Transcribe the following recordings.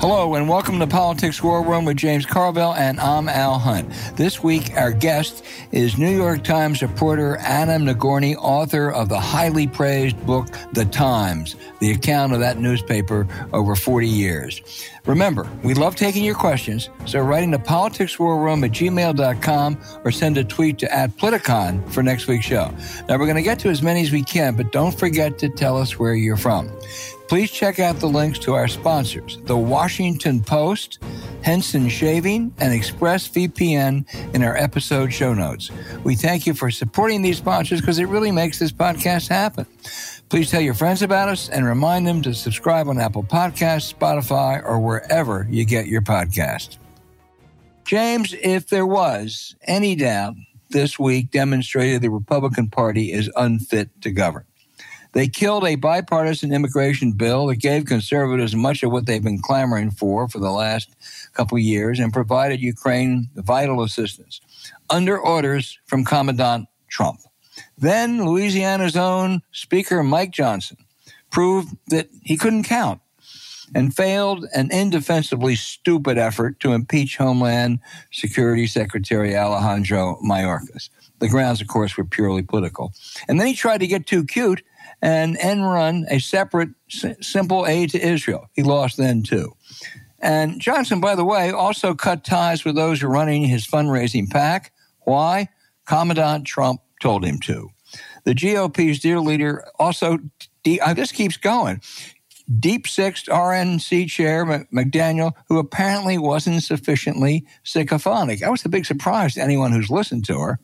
Hello and welcome to Politics War Room with James Carville and I'm Al Hunt. This week our guest is New York Times reporter Adam Nagourney, author of the highly praised book The Times, the account of that newspaper over 40 years. Remember, we love taking your questions, so writing to politicswarroom at gmail.com or send a tweet to at Politicon for next week's show. Now we're going to get to as many as we can, but don't forget to tell us where you're from. Please check out the links to our sponsors, The Washington Post, Henson Shaving, and ExpressVPN in our episode show notes. We thank you for supporting these sponsors because it really makes this podcast happen. Please tell your friends about us and remind them to subscribe on Apple Podcasts, Spotify, or wherever you get your podcast. James, if there was any doubt this week demonstrated the Republican Party is unfit to govern. They killed a bipartisan immigration bill that gave conservatives much of what they've been clamoring for for the last couple years and provided Ukraine vital assistance under orders from Commandant Trump. Then Louisiana's own Speaker Mike Johnson proved that he couldn't count and failed an indefensibly stupid effort to impeach Homeland Security Secretary Alejandro Mayorkas. The grounds, of course, were purely political. And then he tried to get too cute and end run a separate, simple aid to Israel. He lost then too. And Johnson, by the way, also cut ties with those running his fundraising pack. Why? Commandant Trump told him to. The GOP's dear leader also, uh, this keeps going. Deep Sixth RNC chair McDaniel, who apparently wasn't sufficiently sycophantic. That was a big surprise to anyone who's listened to her.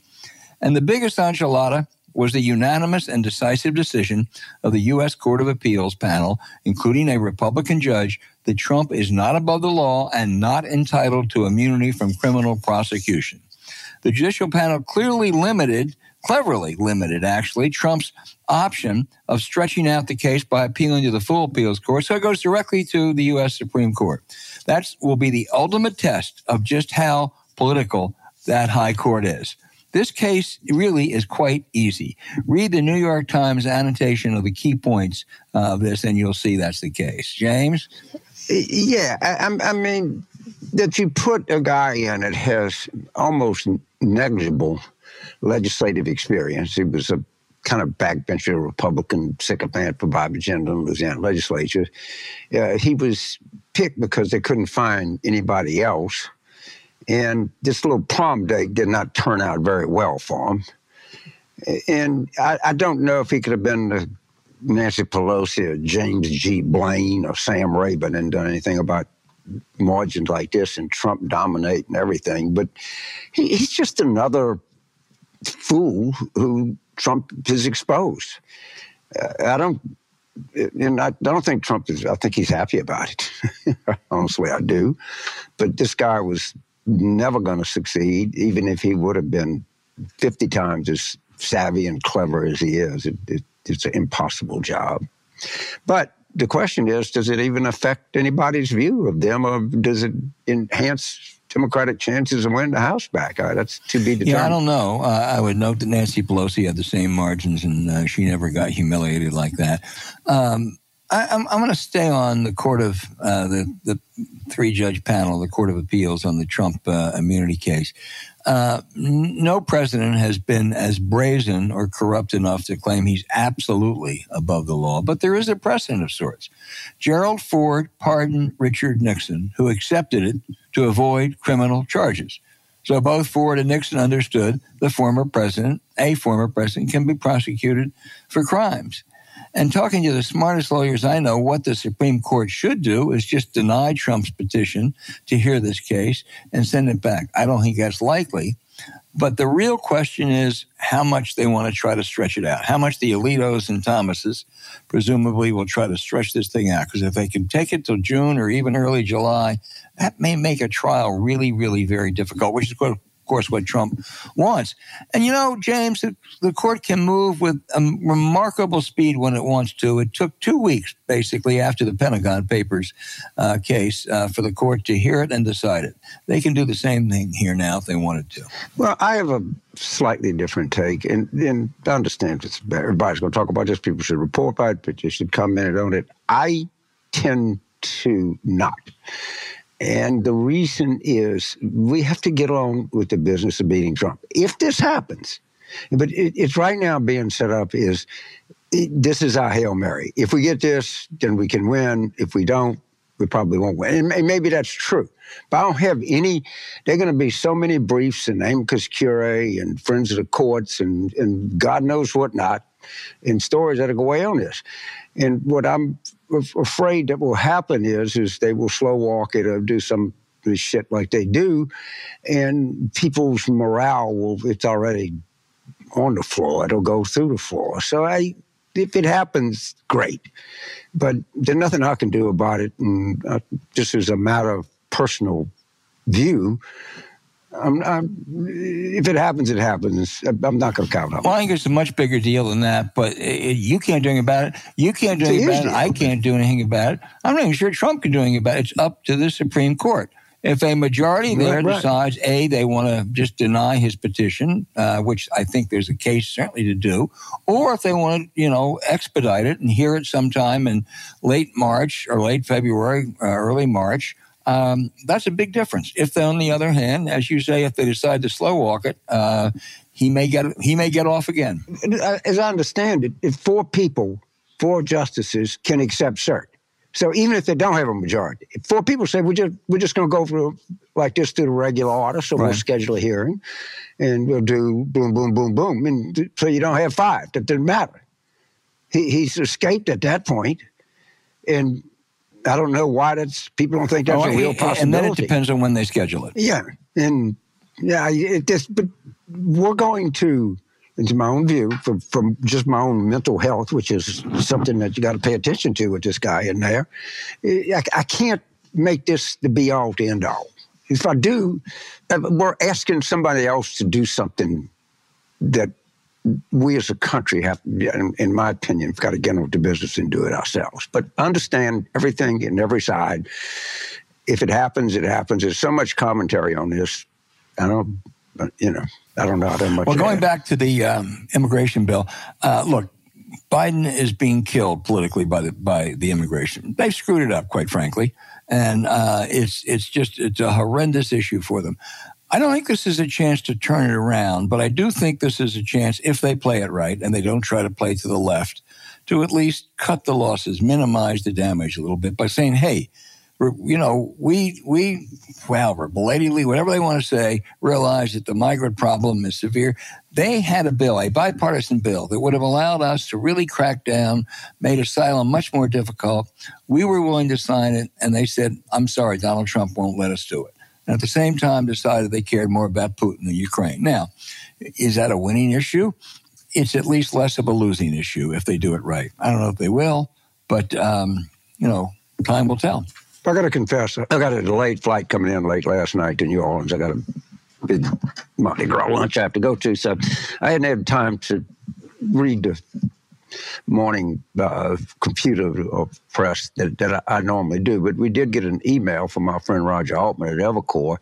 And the biggest enchilada was the unanimous and decisive decision of the U.S. Court of Appeals panel, including a Republican judge, that Trump is not above the law and not entitled to immunity from criminal prosecution. The judicial panel clearly limited, cleverly limited actually, Trump's option of stretching out the case by appealing to the full appeals court. So it goes directly to the U.S. Supreme Court. That will be the ultimate test of just how political that high court is. This case really is quite easy. Read the New York Times annotation of the key points of this, and you'll see that's the case. James? Yeah, I, I mean, that you put a guy in that has almost negligible legislative experience. He was a kind of backbencher Republican sycophant for Bob agenda in the Louisiana legislature. Uh, he was picked because they couldn't find anybody else. And this little prom date did not turn out very well for him. And I, I don't know if he could have been the Nancy Pelosi or James G. Blaine or Sam Rayburn and done anything about margins like this and Trump dominating everything. But he, he's just another fool who Trump has exposed. Uh, I don't. And I don't think Trump is. I think he's happy about it. Honestly, I do. But this guy was never going to succeed, even if he would have been 50 times as savvy and clever as he is. It, it, it's an impossible job. But the question is, does it even affect anybody's view of them, or does it enhance Democratic chances of winning the House back? Uh, that's to be determined. Yeah, I don't know. Uh, I would note that Nancy Pelosi had the same margins, and uh, she never got humiliated like that. Um, I, am going to stay on the court of uh, the the three judge panel, the Court of Appeals on the Trump uh, immunity case. Uh, no president has been as brazen or corrupt enough to claim he's absolutely above the law, but there is a precedent of sorts. Gerald Ford pardoned Richard Nixon, who accepted it to avoid criminal charges. So both Ford and Nixon understood the former president, a former president, can be prosecuted for crimes. And talking to the smartest lawyers I know, what the Supreme Court should do is just deny Trump's petition to hear this case and send it back. I don't think that's likely. But the real question is how much they want to try to stretch it out. How much the Alitos and Thomases presumably will try to stretch this thing out. Because if they can take it till June or even early July, that may make a trial really, really very difficult, which is course, what Trump wants. And you know, James, the, court can move with a remarkable speed when it wants to. It took two weeks, basically, after the Pentagon Papers uh, case, uh, for the court to hear it and decide it. They can do the same thing here now if they wanted to. Well, I have a slightly different take, and, and I understand it's everybody's going to talk about this. People should report about it, but you should comment on it. I tend to not. And the reason is we have to get on with the business of beating Trump. If this happens, but it, it's right now being set up is it, this is our Hail Mary. If we get this, then we can win. If we don't, we probably won't win. And, maybe that's true. But I don't have any, there are going to be so many briefs and amicus curiae and friends of the courts and, and God knows what not and stories that will go away on this. And what I'm afraid that will happen is is they will slow walk it or do some shit like they do, and people's morale will it's already on the floor. It'll go through the floor. So I, if it happens, great. But there's nothing I can do about it, and uh, just as a matter of personal view, I'm, I'm, if it happens, it happens. I'm not going to count on it. Well, I think it's a much bigger deal than that, but it, you can't do anything about it. You can't do anything about it. I can't do anything about it. I'm not even sure Trump can do anything about it. It's up to the Supreme Court. If a majority there right. decides, A, they want to just deny his petition, uh, which I think there's a case certainly to do, or if they want to, you know, expedite it and hear it sometime in late March or late February, uh, early March, um, that's a big difference. If, they, on the other hand, as you say, if they decide to slow walk it, uh, he may get he may get off again. As I understand it, if four people, four justices can accept cert. So even if they don't have a majority, if four people say we're just we're just going to go through like this through the regular order, so right. we'll schedule a hearing, and we'll do boom, boom, boom, boom, and so you don't have five. That doesn't matter. He, he's escaped at that point, and I don't know why that's people don't think that's oh, a real possibility. And then it depends on when they schedule it. Yeah, and yeah, it just but we're going to, into my own view, from from just my own mental health, which is something that you got to pay attention to with this guy in there. I, I can't make this the be all to end all. If I do, uh, we're asking somebody else to do something that we as a country have, in, in my opinion, got to get into business and do it ourselves. But understand everything and every side. If it happens, it happens. There's so much commentary on this. I don't, you know, I don't know how much. Well, going back to the um, immigration bill, uh, look, Biden is being killed politically by the by the immigration. They've screwed it up, quite frankly, and uh, it's it's just it's a horrendous issue for them. I don't think this is a chance to turn it around, but I do think this is a chance, if they play it right and they don't try to play to the left, to at least cut the losses, minimize the damage a little bit by saying, hey, you know, we, we, well, belatedly, whatever they want to say, realize that the migrant problem is severe. They had a bill, a bipartisan bill that would have allowed us to really crack down, made asylum much more difficult. We were willing to sign it, and they said, I'm sorry, Donald Trump won't let us do it and at the same time decided they cared more about Putin than Ukraine. Now, is that a winning issue? It's at least less of a losing issue if they do it right. I don't know if they will, but um, you know, time will tell. I got to confess, I got a delayed flight coming in late last night to New Orleans. I got a big Mardi Gras lunch I have to go to, so I hadn't had time to read the morning uh, computer press that, that I, I, normally do. But we did get an email from our friend Roger Altman at Evercore,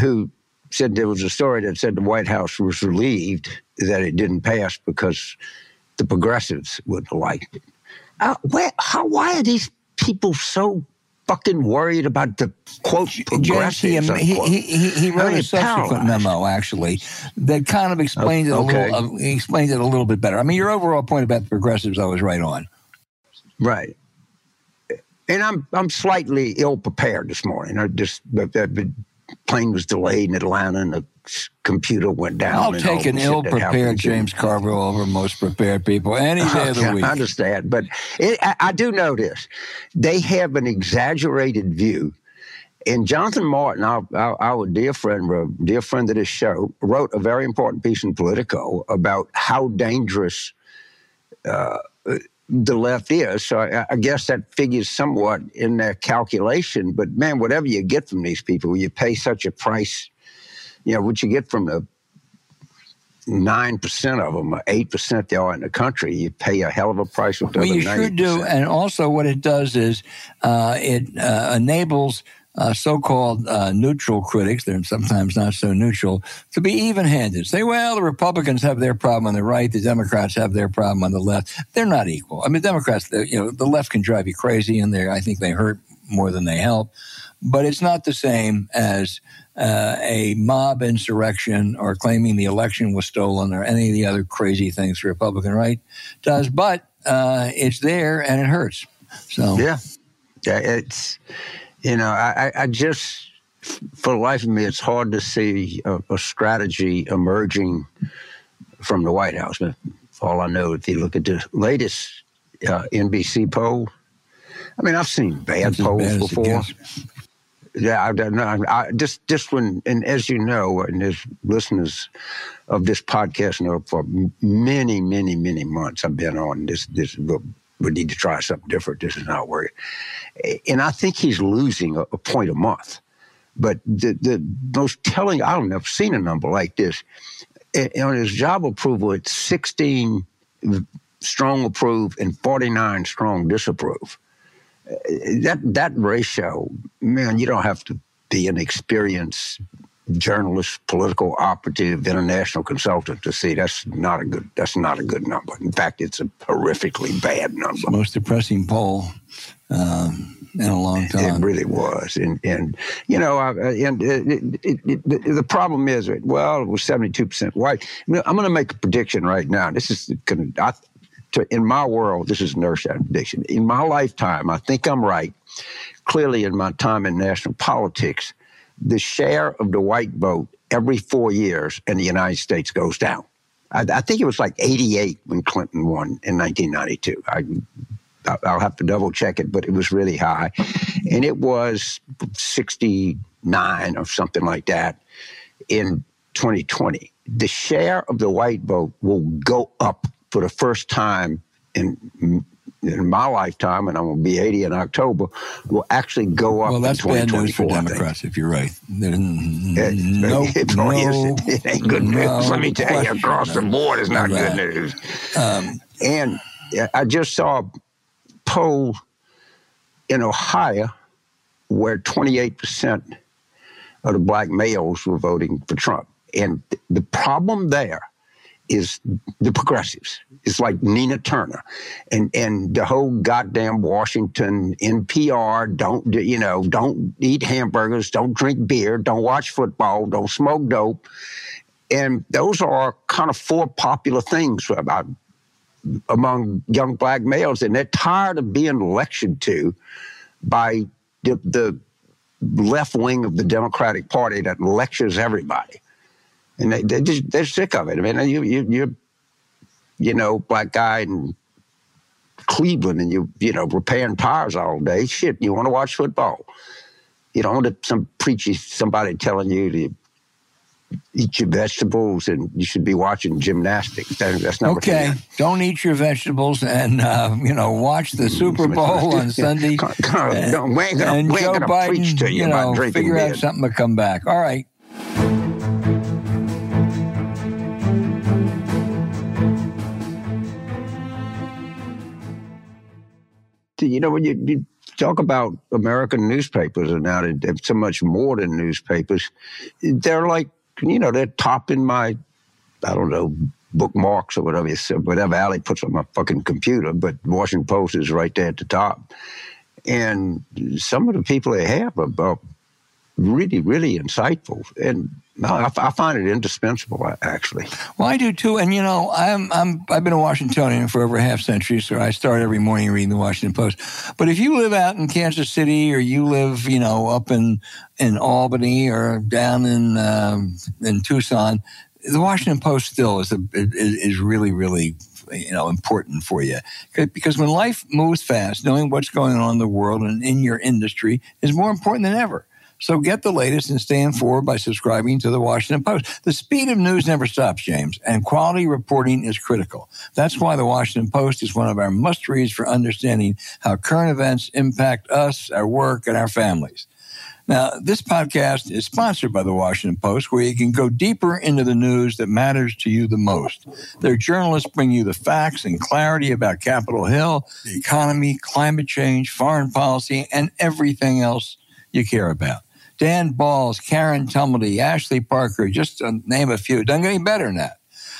who said there was a story that said the White House was relieved that it didn't pass because the progressives would have liked it. Uh, where, how, why are these people so fucking worried about the quote progressives. He, he, he, he wrote a subsequent memo actually that kind of explains it a little. Uh, explains it a little bit better. I mean, your overall point about the progressives, I was right on. Right. And I'm I'm slightly ill prepared this morning. I just plane was delayed in Atlanta, and the computer went down. I'll take an ill prepared James Carville over most prepared people any day of the week. I understand. But it, I, I do know this. They have an exaggerated view and Jonathan Martin, our, our, our, dear friend, dear friend of this show, wrote a very important piece in Politico about how dangerous uh, the left is. So I, I, guess that figures somewhat in their calculation. But man, whatever you get from these people, you pay such a price you know, what you get from the nine percent of them, or eight percent they are in the country, you pay a hell of a price with well, you sure do, and also what it does is uh, it uh, enables. Uh, so-called uh, neutral critics, they're sometimes not so neutral, to be even-handed. Say, well, the Republicans have their problem on the right, the Democrats have their problem on the left. They're not equal. I mean, Democrats, you know, the left can drive you crazy, and they I think they hurt more than they help. But it's not the same as uh, a mob insurrection or claiming the election was stolen or any of the other crazy things the Republican right does. But uh, it's there and it hurts. So yeah, yeah, it's you know I, I just for the life of me it's hard to see a, a strategy emerging from the White House. All I know, if you look at the latest uh, NBC poll, I mean I've seen bad polls bad before yeah, I don't know. I, just just when, and as you know, and as listeners of this podcast know, for many, many, many months I've been on this. This we need to try something different. This is not working, and I think he's losing a, a point a month. But the the most telling, I've never seen a number like this. And on his job approval, it's 16 strong approve and 49 strong disapprove that that ratio, man, you don't have to be an experienced journalist, political operative, international consultant to see that's not a good that's not a good number. In fact, it's a horrifically bad number. Most depressing poll um, in a long time. It really was, and and you know, I, and it, it, it, the problem is, well, it was seventy two percent white. I am going to make a prediction right now. This is going to to, in my world, this is nurse prediction. In my lifetime, I think I'm right. Clearly, in my time in national politics, the share of the white vote every four years in the United States goes down. I, I think it was like 88 when Clinton won in 1992. I, I'll have to double check it, but it was really high. And it was 69 or something like that in 2020. The share of the white vote will go up for the first time in in my lifetime, and I'm going to be 80 in October, will actually go up. Well, that's bad news for Democrats, if you're right. There's no, it, no, it, it ain't good no news. Let me tell you, across the board, it's not good news. Um, and I just saw a poll in Ohio where 28% of the black males were voting for Trump. And the problem there is the progressives. It's like Nina Turner and, and the whole goddamn Washington NPR. Don't, you know, don't eat hamburgers, don't drink beer, don't watch football, don't smoke dope. And those are kind of four popular things about among young black males. And they're tired of being lectured to by the, the left wing of the Democratic Party that lectures everybody and they, they just they're sick of it. I mean, you you you you know, black guy in Cleveland, and you you know repairing tires all day. Shit, you want to watch football? You don't want some preachy somebody telling you to eat your vegetables and you should be watching gymnastics. That, that's not okay. Don't eat your vegetables and uh, you know watch the Super Bowl on Sunday. and, and Joe Biden, you, you know, figure beer. out something to come back. All right. You know when you, you talk about American newspapers and now they're so much more than newspapers. They're like you know, they're topping my, I don't know, bookmarks or whatever, whatever Ali puts on my fucking computer, but Washington Post is right there at the top. And some of the people they have are, really, really insightful. And I, I, find it indispensable, actually. Well, I do too. And you know, I'm I'm I've been a Washingtonian for over a half century, so I start every morning reading the Washington Post. But if you live out in Kansas City, or you live, you know, up in in Albany, or down in um, in Tucson, the Washington Post still is a, is really really you know important for you because when life moves fast, knowing what's going on in the world and in your industry is more important than ever. So get the latest and stay informed by subscribing to the Washington Post. The speed of news never stops, James, and quality reporting is critical. That's why the Washington Post is one of our must reads for understanding how current events impact us, our work, and our families. Now, this podcast is sponsored by the Washington Post, where you can go deeper into the news that matters to you the most. Their journalists bring you the facts and clarity about Capitol Hill, the economy, climate change, foreign policy, and everything else you care about. Dan Balz, Karen Tumulty, Ashley Parker, just to name a few. Doesn't get any better than that.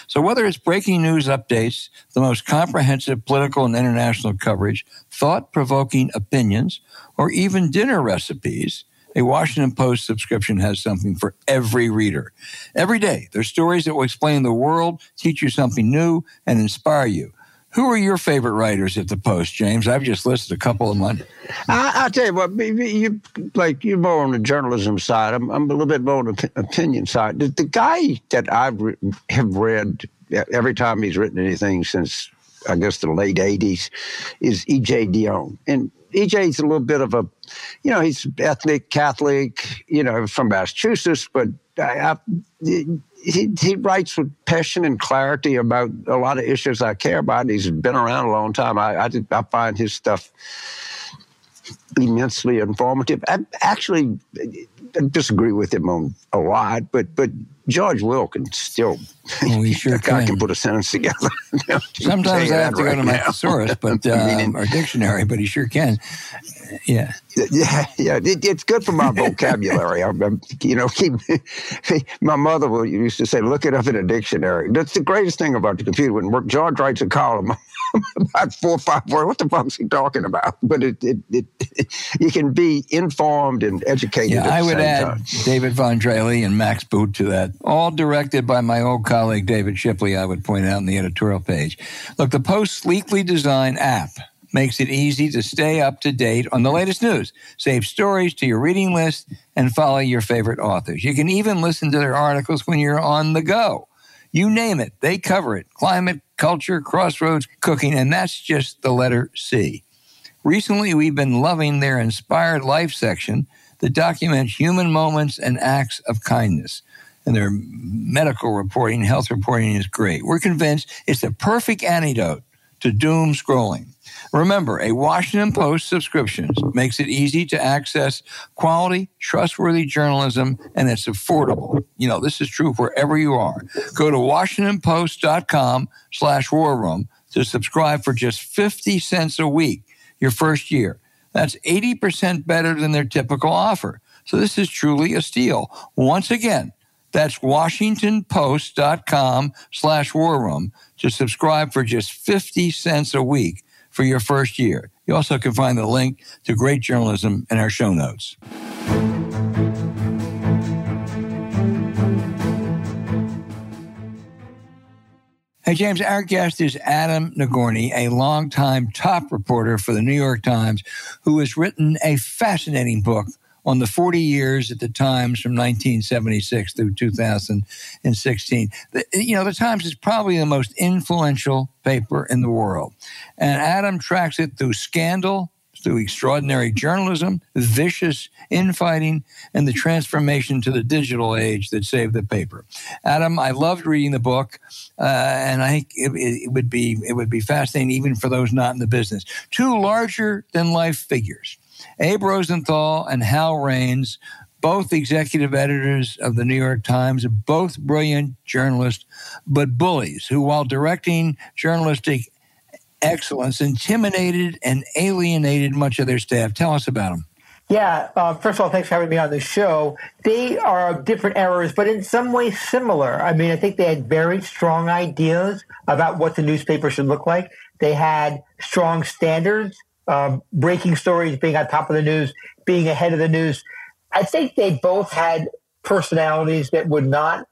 So whether it's breaking news updates, the most comprehensive political and international coverage, thought-provoking opinions, or even dinner recipes, a Washington Post subscription has something for every reader. Every day, there's stories that will explain the world, teach you something new, and inspire you. Who are your favorite writers at the Post, James? I've just listed a couple of mine. I, will tell you what, you like you're more on the journalism side. I'm, I'm a little bit more on the opinion side. The, the guy that I re- have read every time he's written anything since I guess the late '80s is E.J. Dionne, and E.J.'s a little bit of a, you know, he's ethnic Catholic, you know, from Massachusetts, but I, I, he, he writes with passion and clarity about a lot of issues I care about. He's been around a long time. I, I, I find his stuff immensely informative. I actually disagree with him on a lot, but but George Wilkins still. Oh, he sure can. can put a sentence together. Sometimes I have to right go to my thesaurus, but uh, or dictionary, but he sure can. Yeah, yeah, yeah. It, it's good for my vocabulary. I'm, I'm, you know, keep. my mother used to say, "Look it up in a dictionary." That's the greatest thing about the computer. When George writes a column about four or five words, what the fuck's he talking about? But it, it, it, you can be informed and educated. Yeah, I would add time. David Von Drehle and Max Boot to that. All directed by my old colleague David Shipley. I would point out in the editorial page. Look, the Post sleekly designed app makes it easy to stay up to date on the latest news. Save stories to your reading list and follow your favorite authors. You can even listen to their articles when you're on the go. You name it, they cover it. Climate, culture, crossroads, cooking, and that's just the letter C. Recently, we've been loving their inspired life section that documents human moments and acts of kindness. And their medical reporting, health reporting is great. We're convinced it's the perfect antidote to doom scrolling. Remember, a Washington Post subscription makes it easy to access quality, trustworthy journalism, and it's affordable. You know, this is true wherever you are. Go to WashingtonPost.com slash war room to subscribe for just 50 cents a week your first year. That's 80% better than their typical offer. So this is truly a steal. Once again, that's WashingtonPost.com slash war room to subscribe for just 50 cents a week for your first year. You also can find the link to great journalism in our show notes. Hey, James, our guest is Adam Nagourney, a longtime top reporter for the New York Times, who has written a fascinating book on the 40 years at the Times from 1976 through 2016. The, you know, the Times is probably the most influential paper in the world. And Adam tracks it through scandal through extraordinary journalism, vicious infighting, and the transformation to the digital age that saved the paper. Adam, I loved reading the book, uh, and I think it, it, would be it would be fascinating even for those not in the business. Two larger than life figures, Abe Rosenthal and Howell Raines, both executive editors of the New York Times, both brilliant journalists, but bullies who, while directing journalistic excellence, intimidated and alienated much of their staff. Tell us about them. Yeah, uh, first of all, thanks for having me on the show. They are different eras, but in some ways similar. I mean, I think they had very strong ideas about what the newspaper should look like. They had strong standards, um, breaking stories, being on top of the news, being ahead of the news. I think they both had personalities that would not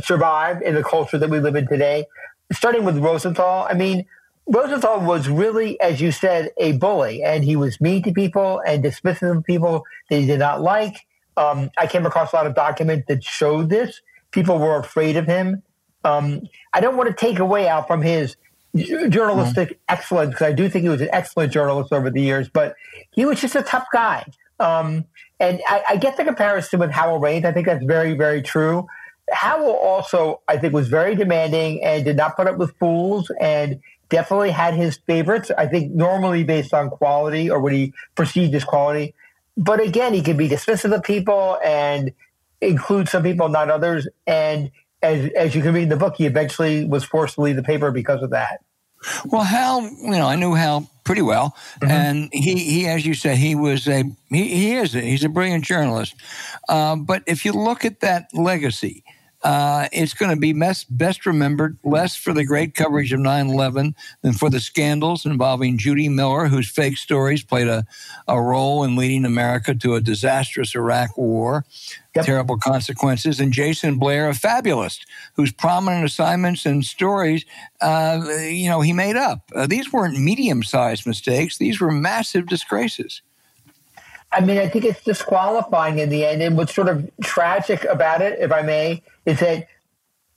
survive in the culture that we live in today. Starting with Rosenthal, I mean, Rosenthal was really, as you said, a bully, and he was mean to people and dismissive of people that he did not like. Um, I came across a lot of documents that showed this. People were afraid of him. Um, I don't want to take away out from his journalistic mm-hmm. excellence because I do think he was an excellent journalist over the years, but he was just a tough guy. Um, and I, I, get the comparison with Howell Raines. I think that's very, very true. Howell also, I think, was very demanding and did not put up with fools and definitely had his favorites. I think normally based on quality or what he perceived as quality. But again, he could be dismissive of people and include some people, not others. And as, as you can read in the book, he eventually was forced to leave the paper because of that. Well, Hal, you know, I knew Hal pretty well, mm-hmm. and he, he, as you say, he was a he, he is a, he's a brilliant journalist. Uh, but if you look at that legacy, uh, it's going to be best, best remembered less for the great coverage of 9 11 than for the scandals involving Judy Miller, whose fake stories played a, a role in leading America to a disastrous Iraq war, yep. terrible consequences, and Jason Blair, a fabulist, whose prominent assignments and stories, uh, you know, he made up. Uh, these weren't medium sized mistakes, these were massive disgraces. I mean, I think it's disqualifying in the end. And what's sort of tragic about it, if I may, is that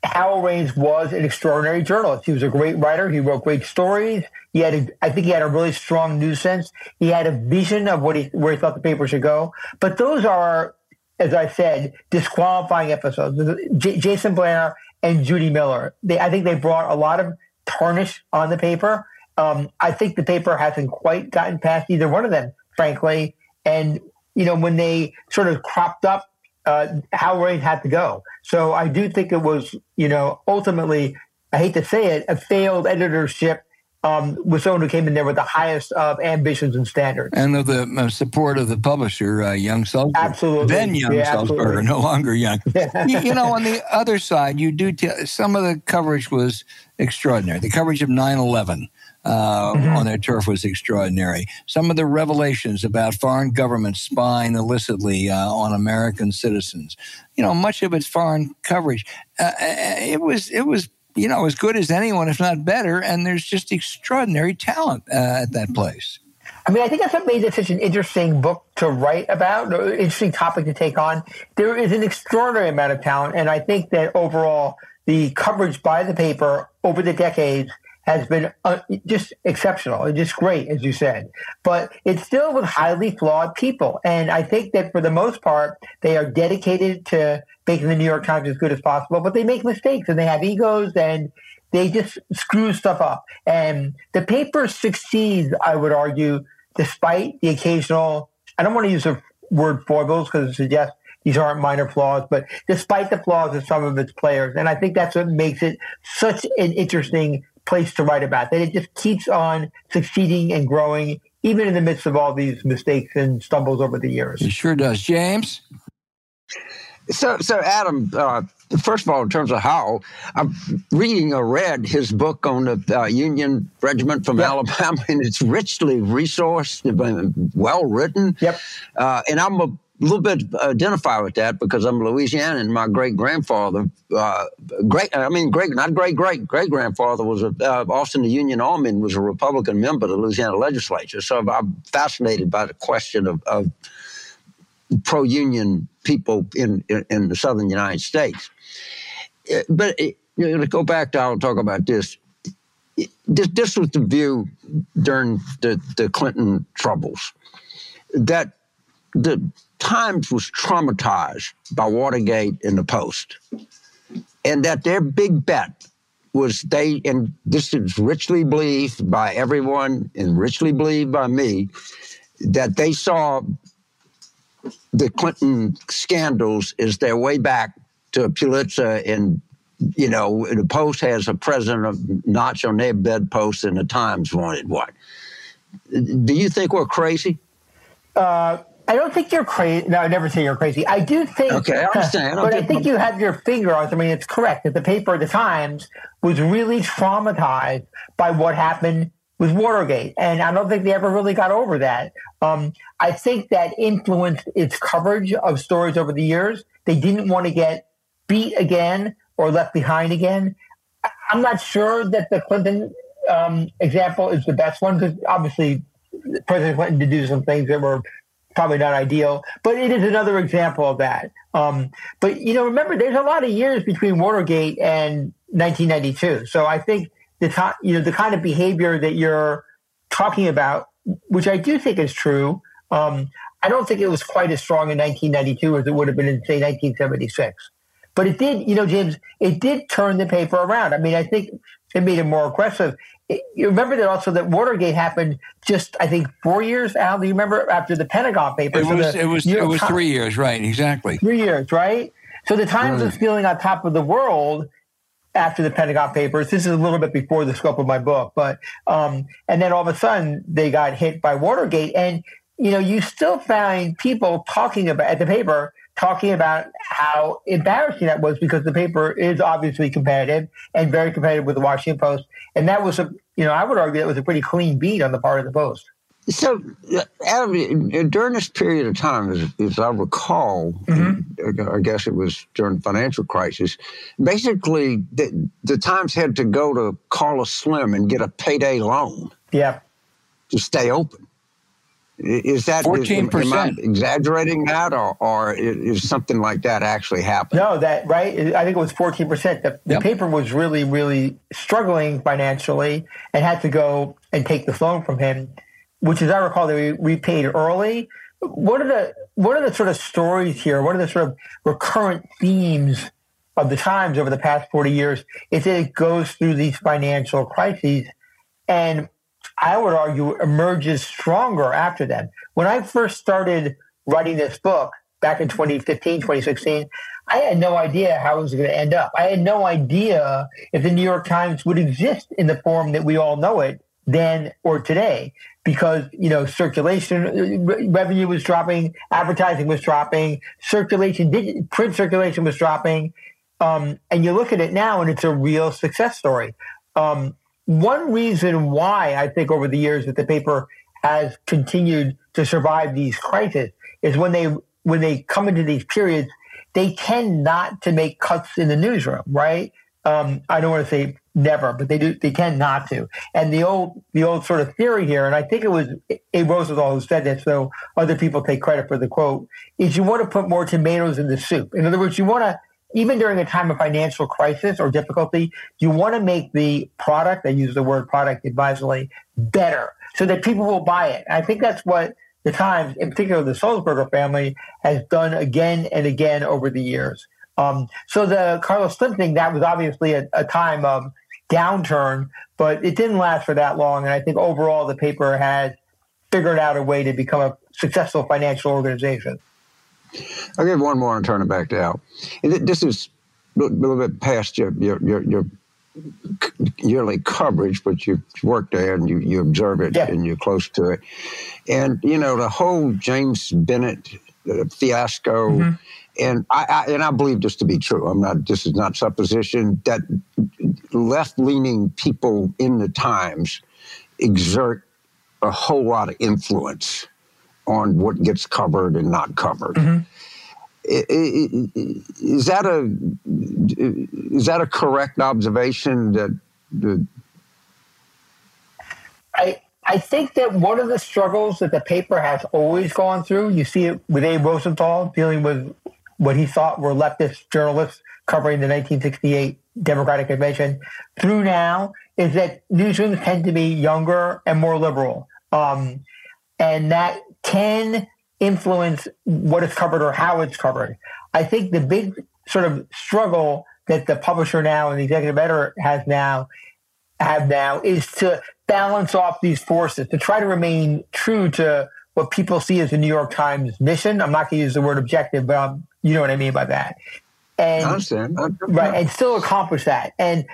Howell Raines was an extraordinary journalist. He was a great writer. He wrote great stories. He had, a, I think, he had a really strong news sense. He had a vision of what he, where he thought the paper should go. But those are, as I said, disqualifying episodes. J- Jason Blair and Judy Miller. They, I think they brought a lot of tarnish on the paper. Um, I think the paper hasn't quite gotten past either one of them, frankly. And you know, when they sort of cropped up uh, how Ray had to go. So I do think it was, you know, ultimately, I hate to say it, a failed editorship um, with someone who came in there with the highest of ambitions and standards. And of the uh, support of the publisher, uh, Young Sulzberger. Absolutely. Then Young yeah, Sulzberger, no longer young. you, you, know, on the other side, you do tell some of the coverage was extraordinary. The coverage of 9 11 uh, mm-hmm. on their turf was extraordinary. Some of the revelations about foreign governments spying illicitly uh, on American citizens, you know, much of its foreign coverage, uh, uh, it was it was you know as good as anyone, if not better. And there's just extraordinary talent uh, at that place. I mean, I think that's what made it such an interesting book to write about, interesting topic to take on. There is an extraordinary amount of talent, and I think that overall, the coverage by the paper over the decades has been uh, just exceptional and just great, as you said. But it's still with highly flawed people. And I think that for the most part, they are dedicated to making the New York Times as good as possible, but they make mistakes and they have egos and they just screw stuff up. And the paper succeeds, I would argue, despite the occasional, I don't want to use the word foibles because it suggests these aren't minor flaws, but despite the flaws of some of its players. And I think that's what makes it such an interesting place to write about. That it just keeps on succeeding and growing, even in the midst of all these mistakes and stumbles over the years. It sure does, James. So, so Adam. Uh, first of all, in terms of how, I'm reading or read his book on the uh, Union Regiment from yep. Alabama, and it's richly resourced, and well written. Yep. Uh, and I'm a a little bit identify with that because I'm Louisiana and my great grandfather, uh, great, I mean, great, not great, great, great grandfather was a, uh, Austin the Union Army and was a Republican member of the Louisiana legislature. So I'm fascinated by the question of, of pro union people in, in, in, the southern United States. Uh, but it, you know, to go back to, I'll talk about this. this, this was the view during the, the Clinton troubles that the Times was traumatized by Watergate and the Post, and that their big bet was they, and this is richly believed by everyone and richly believed by me, that they saw the Clinton scandals as their way back to Pulitzer and you know, the Post has a president of notch on their bedpost, and the Times wanted what? Do you think we're crazy? Uh, I don't think you're crazy. No, I never say you're crazy. I do think. Okay, I understand. but I think you have your finger on. I mean, it's correct that the paper, the Times, was really traumatized by what happened with Watergate, and I don't think they ever really got over that. Um, I think that influenced its coverage of stories over the years. They didn't want to get beat again or left behind again. I'm not sure that the Clinton um, example is the best one because obviously President Clinton did do some things that were probably not ideal, but it is another example of that. Um, but you know, remember, there's a lot of years between Watergate and 1992, so I think the time, you know, the kind of behavior that you're talking about, which I do think is true. Um, I don't think it was quite as strong in 1992 as it would have been in, say, 1976. But it did, you know, James, it did turn the paper around. I mean, I think it made it more aggressive. It, you remember that also that Watergate happened just, I think, four years. Al, do you remember after the Pentagon papers? It So was the it was it was three years, right? Exactly. three years, right? So the Times was Right. feeling on top of the world after the Pentagon Papers. This is a little bit before the scope of my book, but um, and then all of a sudden they got hit by Watergate, and you know you still find people talking about at the paper talking about how embarrassing that was because the paper is obviously competitive and very competitive with the Washington Post, and that was a you know I would argue that was a pretty clean beat on the part of the Post. So, Adam, during this period of time, as, as I recall, uh, I guess it was during the financial crisis, basically the, the Times had to go to Carlos Slim and get a payday loan Yeah. to stay open. I- Is that is- am- Am I 14%. exaggerating that, or, or is something like that actually happening? No, that right. I think it was fourteen percent. The, the Yep. paper was really, really struggling financially and had to go and take the loan from him, which, as I recall, they repaid early. What are the what are the sort of stories here? What are the sort of recurrent themes of the Times over the past forty years? Is that it goes through these financial crises, and I would argue emerges stronger after them. When I first started writing this book back in 2015, 2016, I had no idea how it was going to end up. I had no idea if the New York Times would exist in the form that we all know it then or today because you know circulation uh, re- revenue was dropping advertising was dropping circulation digi- print circulation was dropping um, and you look at it now and it's a real success story um, one reason why I think over the years that the paper has continued to survive these crises is when they when they come into these periods, they tend not to make cuts in the newsroom, right? Um, I don't want to say never, but they do. They tend not to. And the old the old sort of theory here, and I think it was A. Roosevelt who said this, so other people take credit for the quote, is you want to put more tomatoes in the soup. In other words, you want to even during a time of financial crisis or difficulty, you want to make the product, I use the word product advisedly, better so that people will buy it. I think that's what the Times, in particular the Sulzberger family, has done again and again over the years. Um, so the Carlos Slim thing, that was obviously a, a time of downturn, but it didn't last for that long. And I think overall the paper has figured out a way to become a successful financial organization. I'll give one more and turn it back to Al. And This is a little- bit past your your your, your yearly coverage, but you work there and you, you observe it Yeah. and you're close to it. And you know the whole James Bennet uh, fiasco, and I, I and I believe this to be true. I'm not. This is not supposition that left leaning people in the Times exert a whole lot of influence on what gets covered and not covered. I- I- I- Is that a is that a correct observation that the I I think that one of the struggles that the paper has always gone through, you see it with Abe Rosenthal dealing with what he thought were leftist journalists covering the 1968 Democratic Convention through now is that newsrooms tend to be younger and more liberal. Um, and that can influence what is covered or how it's covered. I think the big sort of struggle that the publisher now and the executive editor has now have now is to balance off these forces to try to remain true to what people see as the New York Times mission. I'm not going to use the word objective, but um, you know what I mean by that. And, I understand. Right, and still accomplish that. And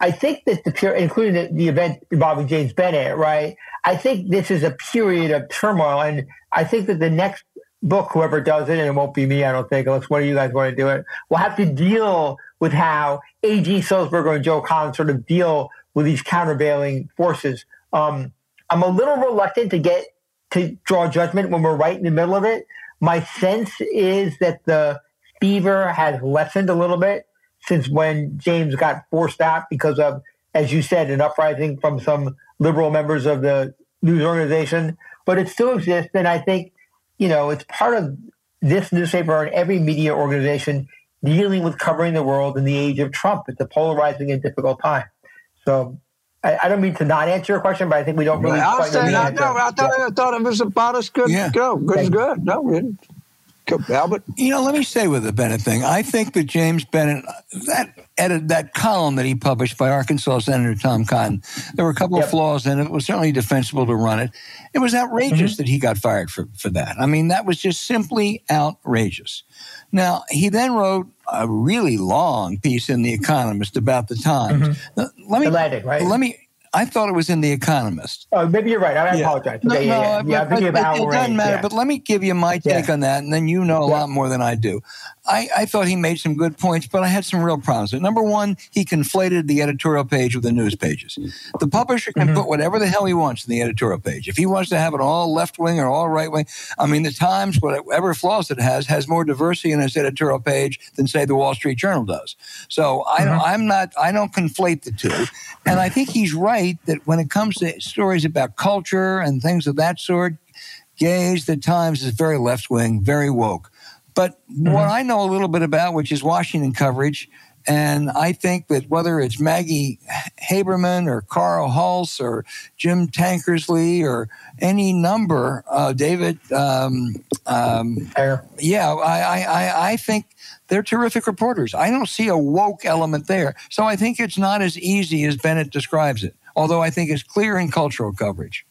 I think that the period including the, the event involving James Bennet, right? I think this is a period of turmoil, and I think that the next book, whoever does it, and it won't be me, I don't think, unless one of you guys want to do it, will have to deal with how A.G. Sulzberger and Joe Collins sort of deal with these countervailing forces. Um, I'm a little reluctant to get to draw judgment when we're right in the middle of it. My sense is that the fever has lessened a little bit since when James got forced out because of, as you said, an uprising from some liberal members of the news organization. But it still exists, and I think you know it's part of this newspaper and every media organization dealing with covering the world in the age of Trump. It's a polarizing and difficult time. So I, I, don't mean to not answer your question, but I think we don't really. I'll say, I, no, I, thought, yeah. I thought it was about as good. Yeah. Go, good as good. No, it, Albert. You know, let me say with the Bennet thing. I think that James Bennet, that edit, that column that he published by Arkansas Senator Tom Cotton, there were a couple yep. of flaws in it. It was certainly defensible to run it. It was outrageous mm-hmm. that he got fired for, for that. I mean, that was just simply outrageous. Now, he then wrote a really long piece in The Economist about the Times. Mm-hmm. Let me, Atlantic, right? Let me I thought it was in The Economist. Oh, maybe you're right. I yeah. apologize. No, yeah, no, yeah, yeah. But, but, but it doesn't matter. But let me give you my take on that, and then you know a lot more than I do. I, I, thought he made some good points, but I had some real problems. Number one, he conflated the editorial page with the news pages. The publisher can mm-hmm. put whatever the hell he wants in the editorial page. If he wants to have it all left wing or all right wing, I mean, the Times, whatever flaws it has, has more diversity in its editorial page than say the Wall Street Journal does. So I don't, mm-hmm. I'm not, I don't conflate the two. And I think he's right that when it comes to stories about culture and things of that sort, gays, the Times is very left wing, very woke. But mm-hmm. what I know a little bit about, which is Washington coverage, and I think that whether it's Maggie Haberman or Carl Hulse or Jim Tankersley or any number, uh, David, um, um, yeah, I, I, I think they're terrific reporters. I don't see a woke element there. So I think it's not as easy as Bennet describes it, although I think it's clear in cultural coverage.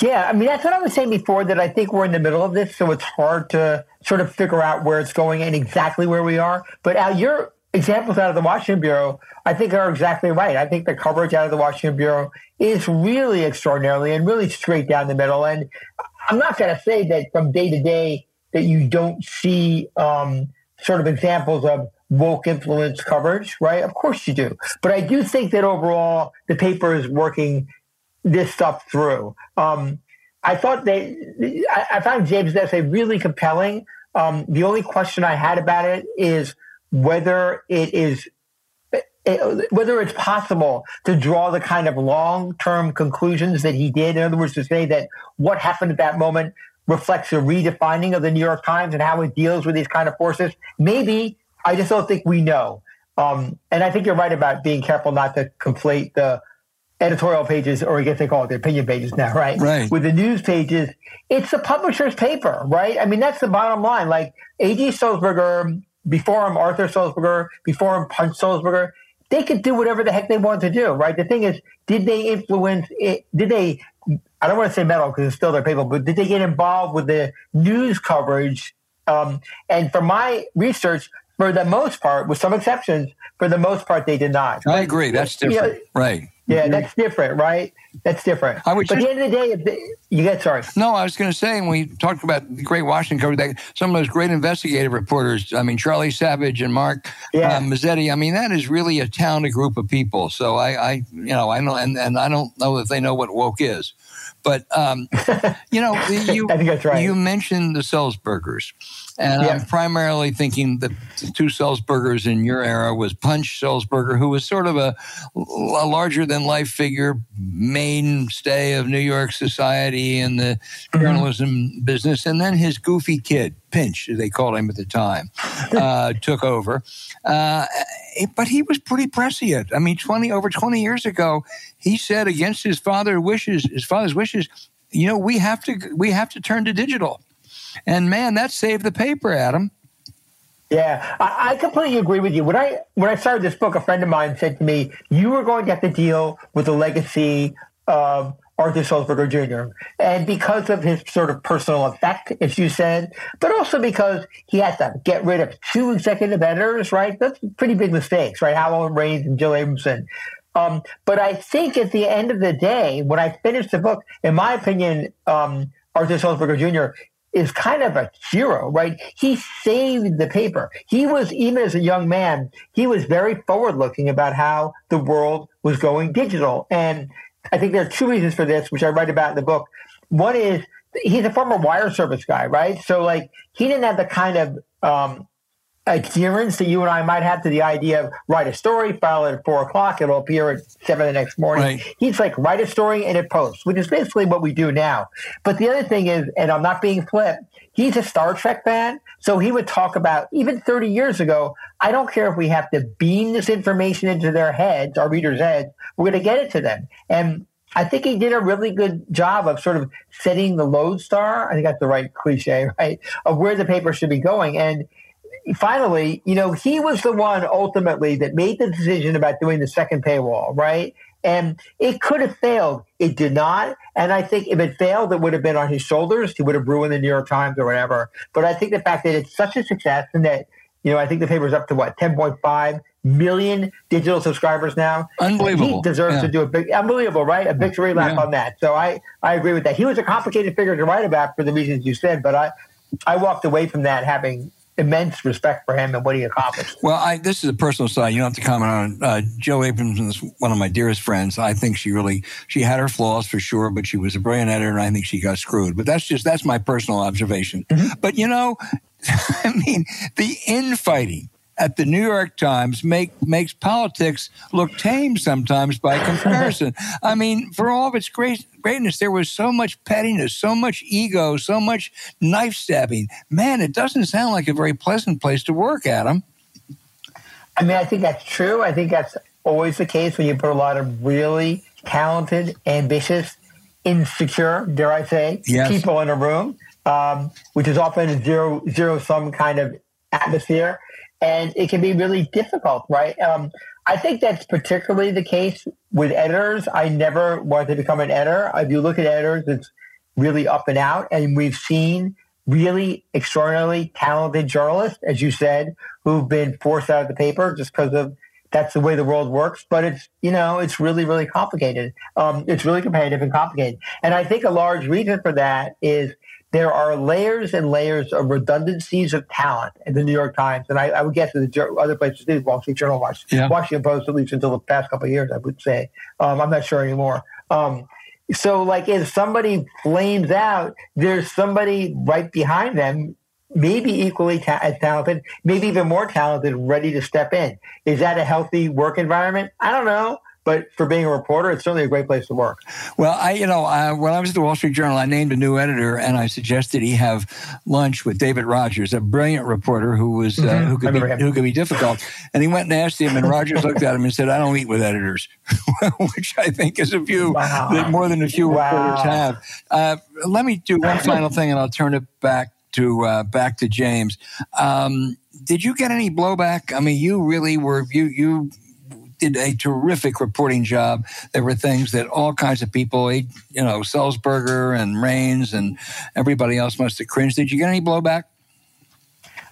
Yeah, I mean that's what I was saying before. That I think we're in the middle of this, so it's hard to sort of figure out where it's going and exactly where we are. But Al, your examples out of the Washington Bureau, I think, are exactly right. I think the coverage out of the Washington Bureau is really extraordinarily and really straight down the middle. And I'm not going to say that from day to day that you don't see um, sort of examples of woke influence coverage, right? Of course you do. But I do think that overall the paper is working this stuff through. Um, I thought they, I, I found James' essay really compelling. Um, the only question I had about it is whether it is it, whether it's possible to draw the kind of long-term conclusions that he did. In other words, to say that what happened at that moment reflects a redefining of the New York Times and how it deals with these kind of forces. Maybe I just don't think we know. Um, and I think you're right about being careful not to conflate the editorial pages, or I guess they call it the opinion pages now, right? Right. With the news pages, it's the publisher's paper, right? I mean, that's the bottom line. Like A.G. Sulzberger, before him, Arthur Sulzberger, before him, Punch Sulzberger, they could do whatever the heck they wanted to do, right? The thing is, did they influence it? Did they, I don't want to say meddle because it's still their paper, but did they get involved with the news coverage? Um, and from my research, for the most part, with some exceptions, for the most part, they did not. I agree. That's different. You know, right. Yeah, mm-hmm. that's different, right? That's different. I would but just, at the end of the day, you get sorry. No, I was going to say when we talked about the Great Washington cover, that some of those great investigative reporters. I mean, Charlie Savage and Mark yeah. um, Mazzetti. I mean, that is really a talented group of people. So I, I you know, I know, and, and I don't know that they know what woke is. But um, you know, you I think that's right. you mentioned the Sulzbergers, and Yeah. I'm primarily thinking that the two Sulzbergers in your era was Punch Sulzberger, who was sort of a, a larger than life figure, mainstay of New York society and the Mm-hmm. journalism business, and then his goofy kid, Pinch, as they called him at the time, uh, took over. Uh, but he was pretty prescient. I mean, 20 over 20 years ago, he said against his father's wishes, his father's wishes, you know, we have to we have to turn to digital. And man, that saved the paper, Adam. Yeah, I, I completely agree with you. When I when I started this book, a friend of mine said to me, "You were going to have to deal with the legacy of Arthur Sulzberger Jr. and because of his sort of personal effect, as you said, but also because he had to get rid of two executive editors. Right, that's pretty big mistakes. Right, Howell Raines and Jill Abramson. Um, but I think at the end of the day, when I finished the book, in my opinion, um, Arthur Sulzberger Jr. is kind of a hero, right? He saved the paper. He was, even as a young man, he was very forward looking about how the world was going digital. And I think there are two reasons for this, which I write about in the book. One is he's a former wire service guy, right? So, like, he didn't have the kind of um, adherence that you and I might have to the idea of write a story, file it at four o'clock, it'll appear at seven the next morning. Right. He's like, write a story and it posts, which is basically what we do now. But the other thing is, and I'm not being flip, he's a Star Trek fan. So he would talk about, even 30 years ago, I don't care if we have to beam this information into their heads, our readers' heads, we're going to get it to them. And I think he did a really good job of sort of setting the lodestar. I think that's the right cliche, right? Of where the paper should be going. And finally, you know, he was the one ultimately that made the decision about doing the second paywall, right? And it could have failed. It did not. And I think if it failed, it would have been on his shoulders. He would have ruined the New York Times or whatever. But I think the fact that it's such a success and that, you know, I think the paper's up to what, 10.5 million digital subscribers now. Unbelievable. He deserves Yeah. to do a big, unbelievable, right? A victory lap Yeah. on that. So I, I agree with that. He was a complicated figure to write about for the reasons you said, but I, I walked away from that having immense respect for him and what he accomplished. Well, I, this is a personal side. You don't have to comment on it. Uh, Jill Abramson is one of my dearest friends. I think she really, she had her flaws for sure, but she was a brilliant editor and I think she got screwed. But that's just, that's my personal observation. But you know, I mean, the infighting at the New York Times make makes politics look tame sometimes by comparison. I mean, for all of its great greatness, there was so much pettiness, so much ego, so much knife stabbing. Man, it doesn't sound like a very pleasant place to work, Adam. I mean, I think that's true. I think that's always the case when you put a lot of really talented, ambitious, insecure, dare I say, Yes. people in a room, um, which is often a zero zero sum kind of atmosphere, and it can be really difficult, right? Um, I think that's particularly the case with editors. I never wanted to become an editor. If you look at editors, it's really up and out, and we've seen really extraordinarily talented journalists, as you said, who've been forced out of the paper just because of that's the way the world works. But it's you know it's really really complicated. Um, it's really competitive and complicated. And I think a large reason for that is there are layers and layers of redundancies of talent in the New York Times, and I, I would guess that the other places too, Wall Street Journal, Wash- Yeah. Washington Post, at least until the past couple of years, I would say. Um, I'm not sure anymore. Um, so, like, if somebody flames out, there's somebody right behind them, maybe equally ta- as talented, maybe even more talented, ready to step in. Is that a healthy work environment? I don't know. But for being a reporter, it's certainly a great place to work. Well, I, you know, uh, when I was at the Wall Street Journal, I named a new editor, and I suggested he have lunch with David Rogers, a brilliant reporter who was uh, Mhm. who could be him. who could be difficult. And he went and asked him, and Rogers looked at him and said, "I don't eat with editors," which I think is a view Wow. that more than a few Wow. reporters have. Uh, let me do one final thing, and I'll turn it back to uh, back to James. Um, did you get any blowback? I mean, you really were you you did a terrific reporting job. There were things that all kinds of people, you know, Sulzberger and Raines and everybody else must have cringed. Did you get any blowback?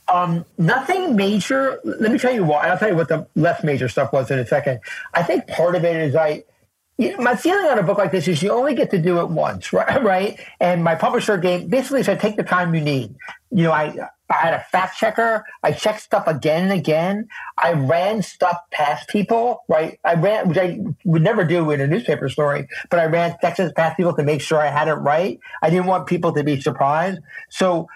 Um, nothing major. Let me tell you why. I'll tell you what the less major stuff was in a second. I think part of it is I, my feeling on a book like this is you only get to do it once, right? right? And my publisher gave basically said, take the time you need. You know, I I had a fact checker. I checked stuff again and again. I ran stuff past people, right? I ran, which I would never do in a newspaper story, but I ran sections past people to make sure I had it right. I didn't want people to be surprised. So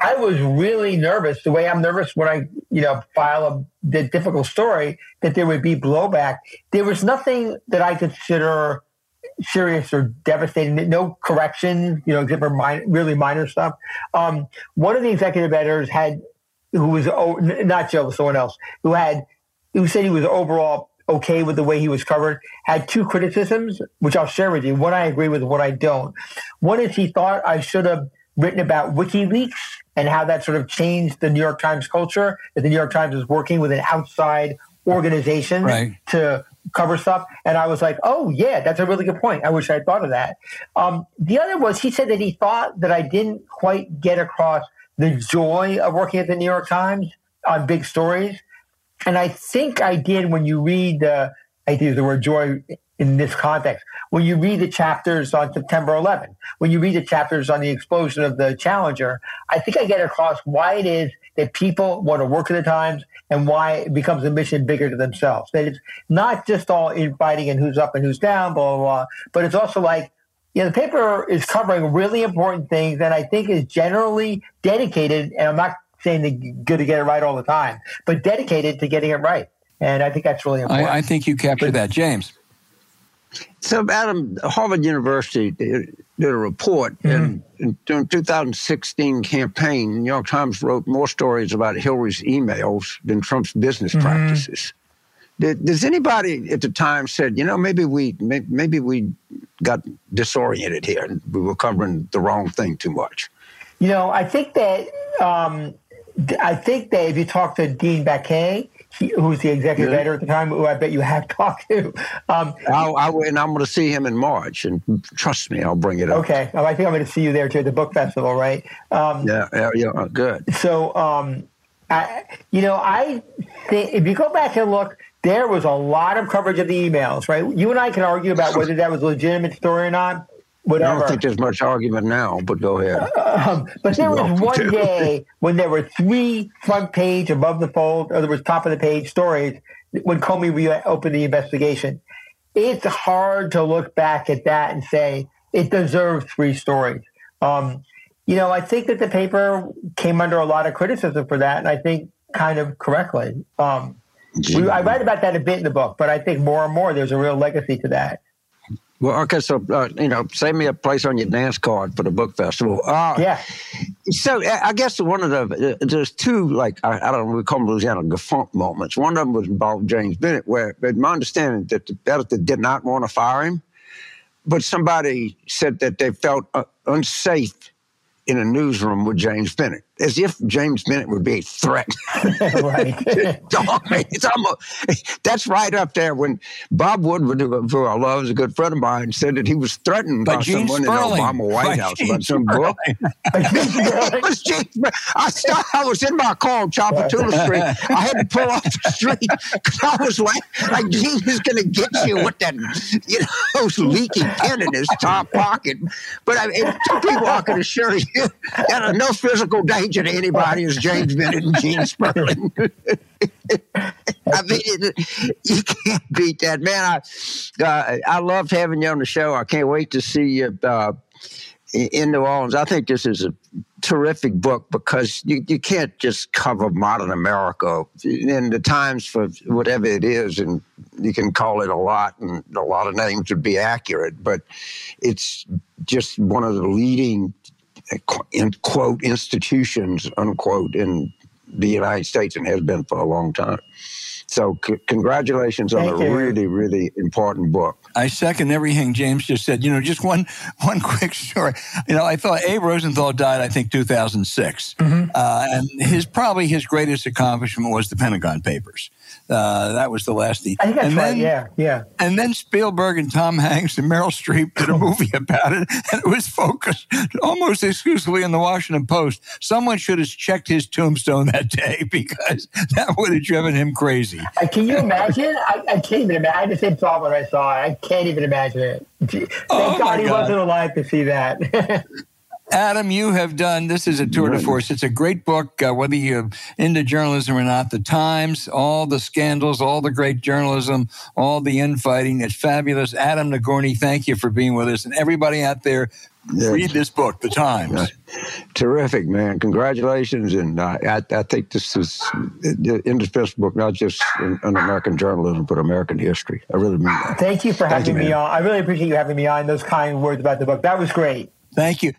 I was really nervous, the way I'm nervous when I, you know, file a difficult story, that there would be blowback. There was nothing that I consider serious or devastating. No corrections, you know, except for minor, really minor stuff. Um, one of the executive editors had, who was oh, not Joe, someone else, who had, who said he was overall okay with the way he was covered, had two criticisms, which I'll share with you. One I agree with, one I don't. One is he thought I should have written about WikiLeaks and how that sort of changed the New York Times culture, that the New York Times is working with an outside organization right. to cover stuff. And I was like, oh, yeah, that's a really good point. I wish I had thought of that. Um, the other was he said that he thought that I didn't quite get across the joy of working at the New York Times on big stories. And I think I did when you read the, Use the word joy in this context. When you read the chapters on September 11, when you read the chapters on the explosion of the Challenger, I think I get across why it is that people want to work at the Times and why it becomes a mission bigger to themselves. That it's not just all infighting and who's up and who's down, blah, blah, blah, but it's also like, you know, the paper is covering really important things that I think is generally dedicated, and I'm not saying they're good to get it right all the time, but dedicated to getting it right. And I think that's really important. I, I think you captured that, James. So, Adam, Harvard University did a report mm-hmm. in, in 2016 campaign. New York Times wrote more stories about Hillary's emails than Trump's business mm-hmm. practices. Did, does anybody at the time said, you know, maybe we maybe we got disoriented here and we were covering the wrong thing too much? You know, I think that um, I think that if you talk to Dean Baquet, who's the executive editor at the time, who I bet you have talked to. Um, I'll, I'll, and I'm going to see him in March, and trust me, I'll bring it up. Okay, oh, I think I'm going to see you there too at the book festival, right? Um, yeah, yeah, yeah, good. So, um, I, you know, I think if you go back and look, there was a lot of coverage of the emails, right? You and I can argue about whether that was a legitimate story or not whatever. I don't think there's much argument now, but go ahead. Um, but there was one day when there were three front page above the fold, or there was top of the page stories when Comey reopened the investigation. It's hard to look back at that and say it deserves three stories. Um, you know, I think that the paper came under a lot of criticism for that, and I think kind of correctly. Um, we, I write about that a bit in the book, but I think more and more there's a real legacy to that. Well, okay, so uh, you know, save me a place on your dance card for the book festival. Uh, yeah. So I guess one of the uh, there's two like I, I, don't know we call them Louisiana gafunk moments. One of them was involved James Bennet, where my understanding that the editor did not want to fire him, but somebody said that they felt uh, unsafe in a newsroom with James Bennet as if James Bennet would be a threat. right. it's almost, that's right up there when Bob Woodward, who I love, is a good friend of mine, said that he was threatened by, by someone Sperling. in the Obama White by House about some book. was James, I, thought I was in my car on Tchoupitoulas Street. I had to pull off the street because I was like, like Gene is going to get you with that, you know, leaky pen in his top pocket. But I mean, two people I can assure you, that no physical danger to anybody as James Bennet and Gene Sperling. I mean, it, you can't beat that, man. I uh, I loved having you on the show. I can't wait to see you uh, in New Orleans. I think this is a terrific book because you, you can't just cover modern America in the times for whatever it is, and you can call it a lot, and a lot of names would be accurate, but it's just one of the leading in quote institutions unquote in the United States and has been for a long time. So, c- congratulations Thank on a you. really, really important book. I second everything James just said. You know, just one one quick story. You know, I thought Abe Rosenthal died, I think, 2006, mm-hmm. uh, and his probably his greatest accomplishment was the Pentagon Papers. Uh, that was the last thing. I think that's and right. Yeah, yeah. And then Spielberg and Tom Hanks and Meryl Streep did a movie about it, and it was focused almost exclusively on the Washington Post. Someone should have checked his tombstone that day because that would have driven him crazy. Uh, can you imagine? I, I, can't even imagine. I had the same thought when I saw it. I can't even imagine it. Thank oh God he God. wasn't alive to see that. Adam, you have done this is a tour de force. It's a great book, uh, whether you're into journalism or not. The Times, all the scandals, all the great journalism, all the infighting. It's fabulous. Adam Nagourney, thank you for being with us. And everybody out there, read this book, The Times. Uh, terrific, man. Congratulations. And uh, I, I, think this is an indispensable book, not just in, in, American journalism, but American history. I really mean that. Thank you for thank having you, me on. I really appreciate you having me on. Those kind words about the book. That was great. Thank you.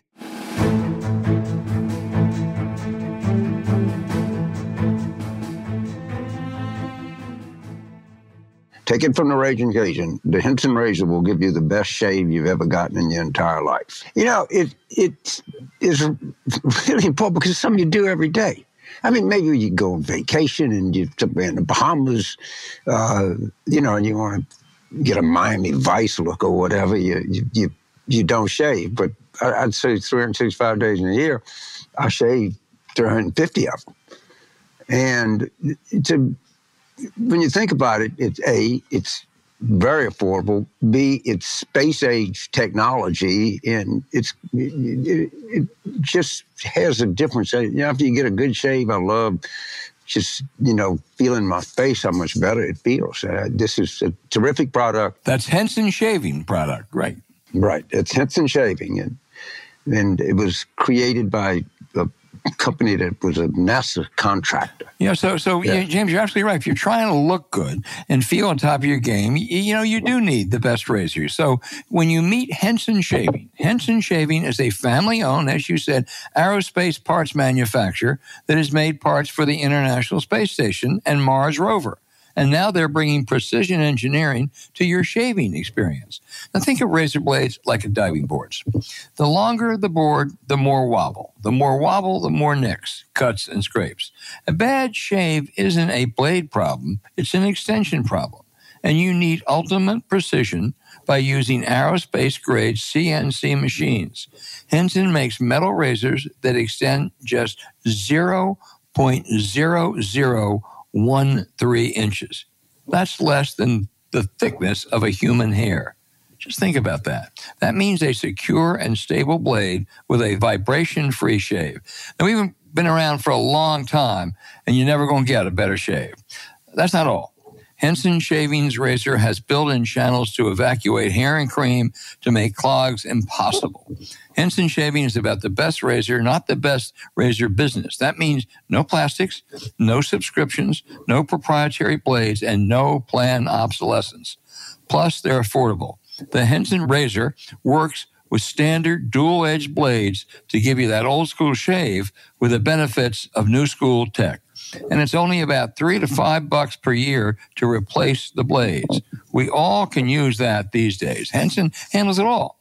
Take it from the Raging Cajun. The Henson razor will give you the best shave you've ever gotten in your entire life. You know, it it is really important because it's something you do every day. I mean, maybe you go on vacation and you're in the Bahamas, uh, you know, and you want to get a Miami Vice look or whatever. You you you, you don't shave, but I'd say 365 days in a year, I shave 350 of them. And to when you think about it, it's a it's very affordable. B, it's space age technology, and it's it, it just has a difference. You know, after you get a good shave, I love just you know feeling my face how much better it feels. Uh, this is a terrific product. That's Henson shaving product, right? Right. It's Henson shaving, and and it was created by a company that was a NASA contractor. Yeah, so so yeah. James, you're absolutely right. If you're trying to look good and feel on top of your game, you, you know you do need the best razors. So when you meet Henson Shaving, Henson Shaving is a family-owned, as you said, aerospace parts manufacturer that has made parts for the International Space Station and Mars rover. And now they're bringing precision engineering to your shaving experience. Now think of razor blades like a diving boards. The longer the board, the more wobble. The more wobble, the more nicks, cuts, and scrapes. A bad shave isn't a blade problem, it's an extension problem. And you need ultimate precision by using aerospace grade CNC machines. Henson makes metal razors that extend just 0.00 one three inches. That's less than the thickness of a human hair. Just think about that. That means a secure and stable blade with a vibration free shave. Now, we've been around for a long time, and you're never going to get a better shave. That's not all. Henson Shavings Razor has built in channels to evacuate hair and cream to make clogs impossible. Henson Shaving is about the best razor, not the best razor business. That means no plastics, no subscriptions, no proprietary blades, and no planned obsolescence. Plus, they're affordable. The Henson razor works with standard dual edged blades to give you that old school shave with the benefits of new school tech and it's only about three to five bucks per year to replace the blades. We all can use that these days. Henson handles it all.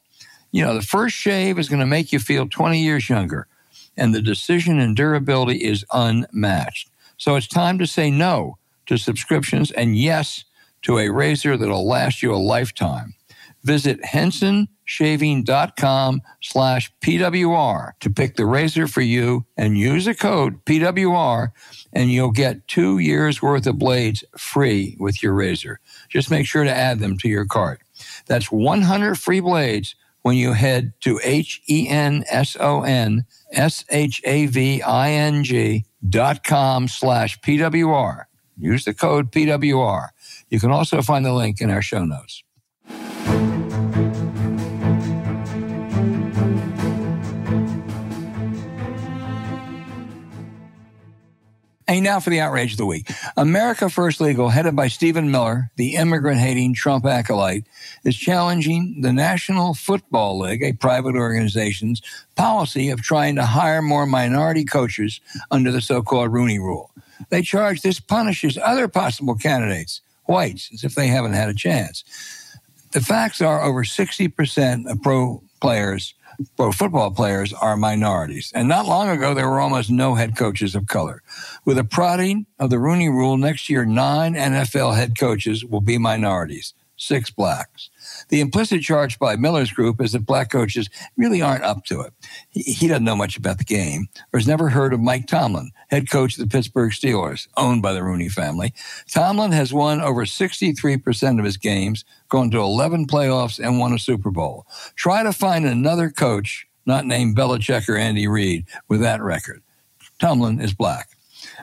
You know, the first shave is going to make you feel 20 years younger, and the decision and durability is unmatched. So it's time to say no to subscriptions and yes to a razor that'll last you a lifetime. Visit hensonshaving.com slash PWR to pick the razor for you and use the code PWR and you'll get two years worth of blades free with your razor. Just make sure to add them to your cart. That's 100 free blades when you head to H-E-N-S-O-N-S-H-A-V-I-N-G dot com slash PWR. Use the code PWR. You can also find the link in our show notes. And now for the outrage of the week. America First Legal, headed by Stephen Miller, the immigrant hating Trump acolyte, is challenging the National Football League, a private organization's policy of trying to hire more minority coaches under the so called Rooney Rule. They charge this punishes other possible candidates, whites, as if they haven't had a chance. The facts are over 60% of pro players pro football players are minorities. And not long ago, there were almost no head coaches of color. With a prodding of the Rooney Rule, next year, nine NFL head coaches will be minorities. six blacks. The implicit charge by Miller's group is that black coaches really aren't up to it. He, doesn't know much about the game or has never heard of Mike Tomlin, head coach of the Pittsburgh Steelers, owned by the Rooney family. Tomlin has won over 63% of his games, gone to 11 playoffs, and won a Super Bowl. Try to find another coach not named Belichick or Andy Reid with that record. Tomlin is black.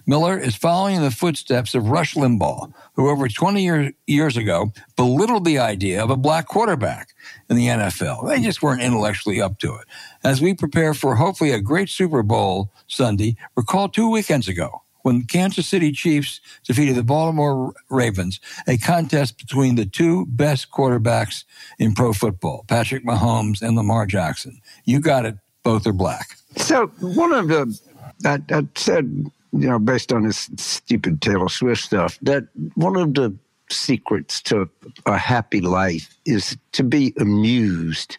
Miller is following in the footsteps of Rush Limbaugh, who over 20 year, years ago belittled the idea of a black quarterback in the NFL. They just weren't intellectually up to it. As we prepare for hopefully a great Super Bowl Sunday, recall two weekends ago when the Kansas City Chiefs defeated the Baltimore Ravens, a contest between the two best quarterbacks in pro football, Patrick Mahomes and Lamar Jackson. You got it. Both are black. So one of the I said you know, based on this stupid Taylor Swift stuff, that one of the secrets to a happy life is to be amused,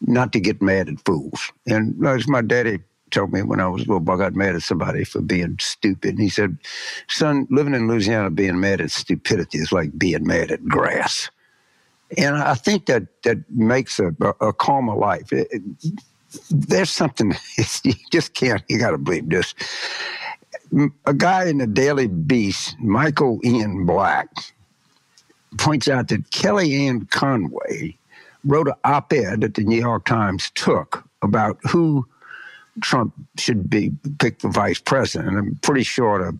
not to get mad at fools. And as my daddy told me when I was a little boy, I got mad at somebody for being stupid. And he said, son, living in Louisiana, being mad at stupidity is like being mad at grass. And I think that that makes a, a, a calmer life. It, it, there's something you just can't. You got to believe this a guy in the Daily Beast, Michael Ian Black, points out that Kellyanne Conway wrote an op ed that the New York Times took about who Trump should be picked for vice president. And I'm pretty sure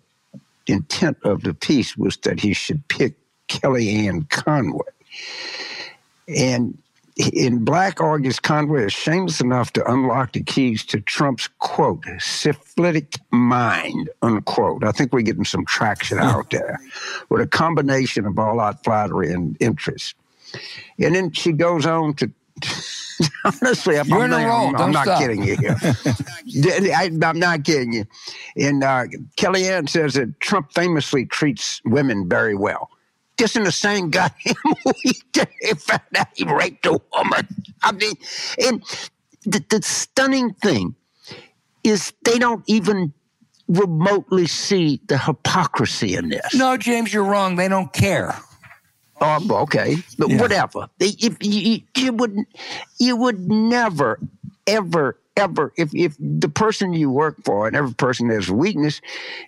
the intent of the piece was that he should pick Kellyanne Conway. And in Black August, Conway is shameless enough to unlock the keys to Trump's quote syphilitic mind unquote. I think we're getting some traction hmm. out there with a combination of all out flattery and interest. And then she goes on to. Honestly, I'm, You're in a roll. I'm, I'm not kidding you here. I, am not kidding you. And uh, Kellyanne says that Trump famously treats women very well in the same goddamn week that they found out he raped a woman. I mean, and the, the stunning thing is they don't even remotely see the hypocrisy in this. No, James, you're wrong. They don't care. Oh, okay, but yeah. whatever. If you, you would, you would never, ever, ever, if, if the person you work for and every person has weakness,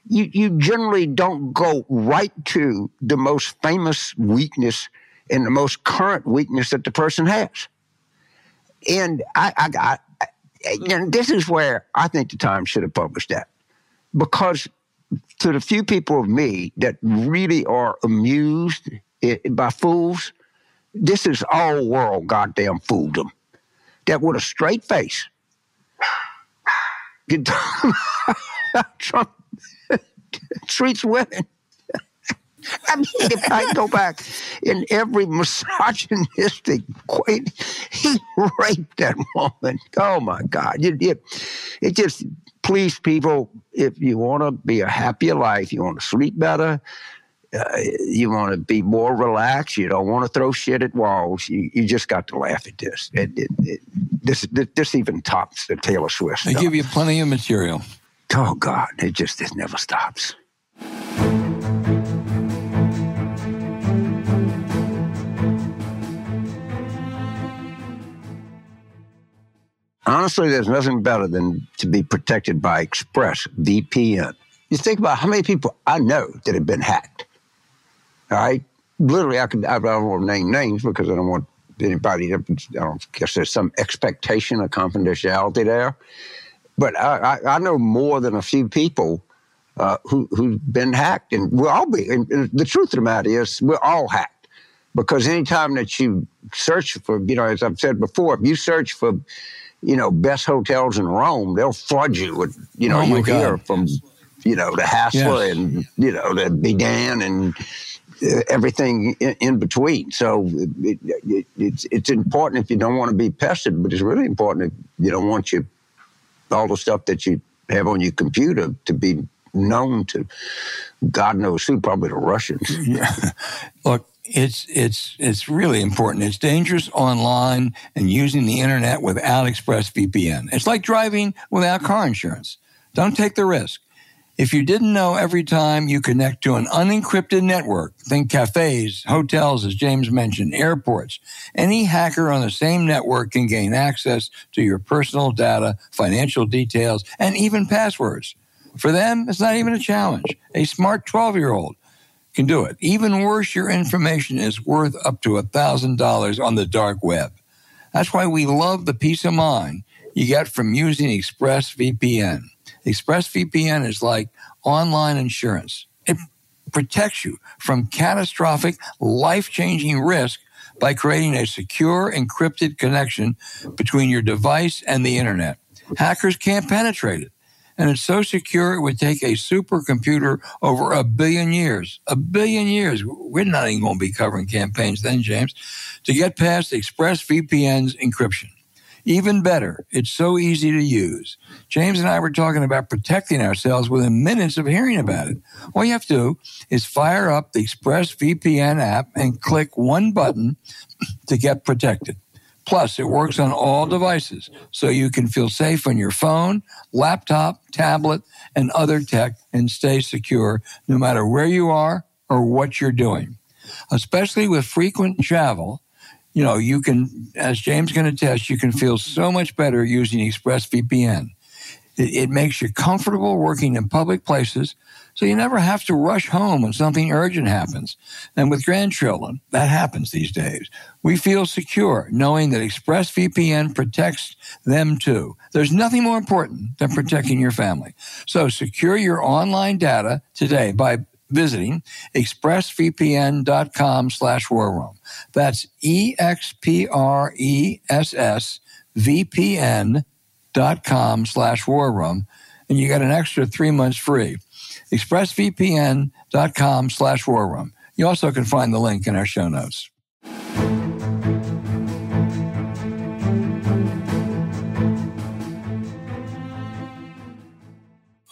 you, you generally don't go right to the most famous weakness and the most current weakness that the person has. And I, I got, and this is where I think the Times should have published that. Because to the few people of me that really are amused by fools, this is all world goddamn fooldom. That with a straight face Trump treats women. I mean, if I go back in every misogynistic way, he raped that woman. Oh my God! It, it, it just please people. If you want to be a happier life, you want to sleep better, uh, you want to be more relaxed. You don't want to throw shit at walls. You, you just got to laugh at this. It, it, it, this this even tops the Taylor Swift. They give you plenty of material. Oh God, it just it never stops. Honestly, there's nothing better than to be protected by Express VPN. You think about how many people I know that have been hacked. All right. Literally, I could, I don't want to name names because I don't want anybody, to I don't guess there's some expectation of confidentiality there. But I, I, I know more than a few people uh, who, who've been hacked. And we'll all be, and, and the truth of the matter is, we're all hacked. Because anytime that you search for, you know, as I've said before, if you search for, you know, best hotels in Rome, they'll flood you with, you know, oh you hear from, you know, the Hassler yes. and, you know, the Bedan and, everything in, between. So it, it, it's it's important if you don't want to be pestered, but it's really important if you don't want you all the stuff that you have on your computer to be known to God knows who, probably the Russians. Yeah. Look, it's it's it's really important. It's dangerous online and using the internet without ExpressVPN. It's like driving without car insurance. Don't take the risk. If you didn't know, every time you connect to an unencrypted network, think cafes, hotels, as James mentioned, airports, any hacker on the same network can gain access to your personal data, financial details, and even passwords. For them, it's not even a challenge. A smart 12 year old can do it. Even worse, your information is worth up to $1,000 on the dark web. That's why we love the peace of mind you get from using ExpressVPN. ExpressVPN is like online insurance. It protects you from catastrophic, life changing risk by creating a secure, encrypted connection between your device and the internet. Hackers can't penetrate it. And it's so secure it would take a supercomputer over a billion years. A billion years. We're not even going to be covering campaigns then, James, to get past ExpressVPN's encryption. Even better, it's so easy to use. James and I were talking about protecting ourselves within minutes of hearing about it. All you have to do is fire up the ExpressVPN app and click one button to get protected. Plus, it works on all devices, so you can feel safe on your phone, laptop, tablet, and other tech and stay secure no matter where you are or what you're doing. Especially with frequent travel, you know, you can, as James can attest, you can feel so much better using ExpressVPN. It, it makes you comfortable working in public places, so you never have to rush home when something urgent happens. And with grandchildren, that happens these days. We feel secure knowing that ExpressVPN protects them too. There's nothing more important than protecting your family. So secure your online data today by visiting expressvpn.com slash war room. That's E-X-P-R-E-S-S dot com slash war room. And you get an extra three months free. expressvpn.com slash war room. You also can find the link in our show notes.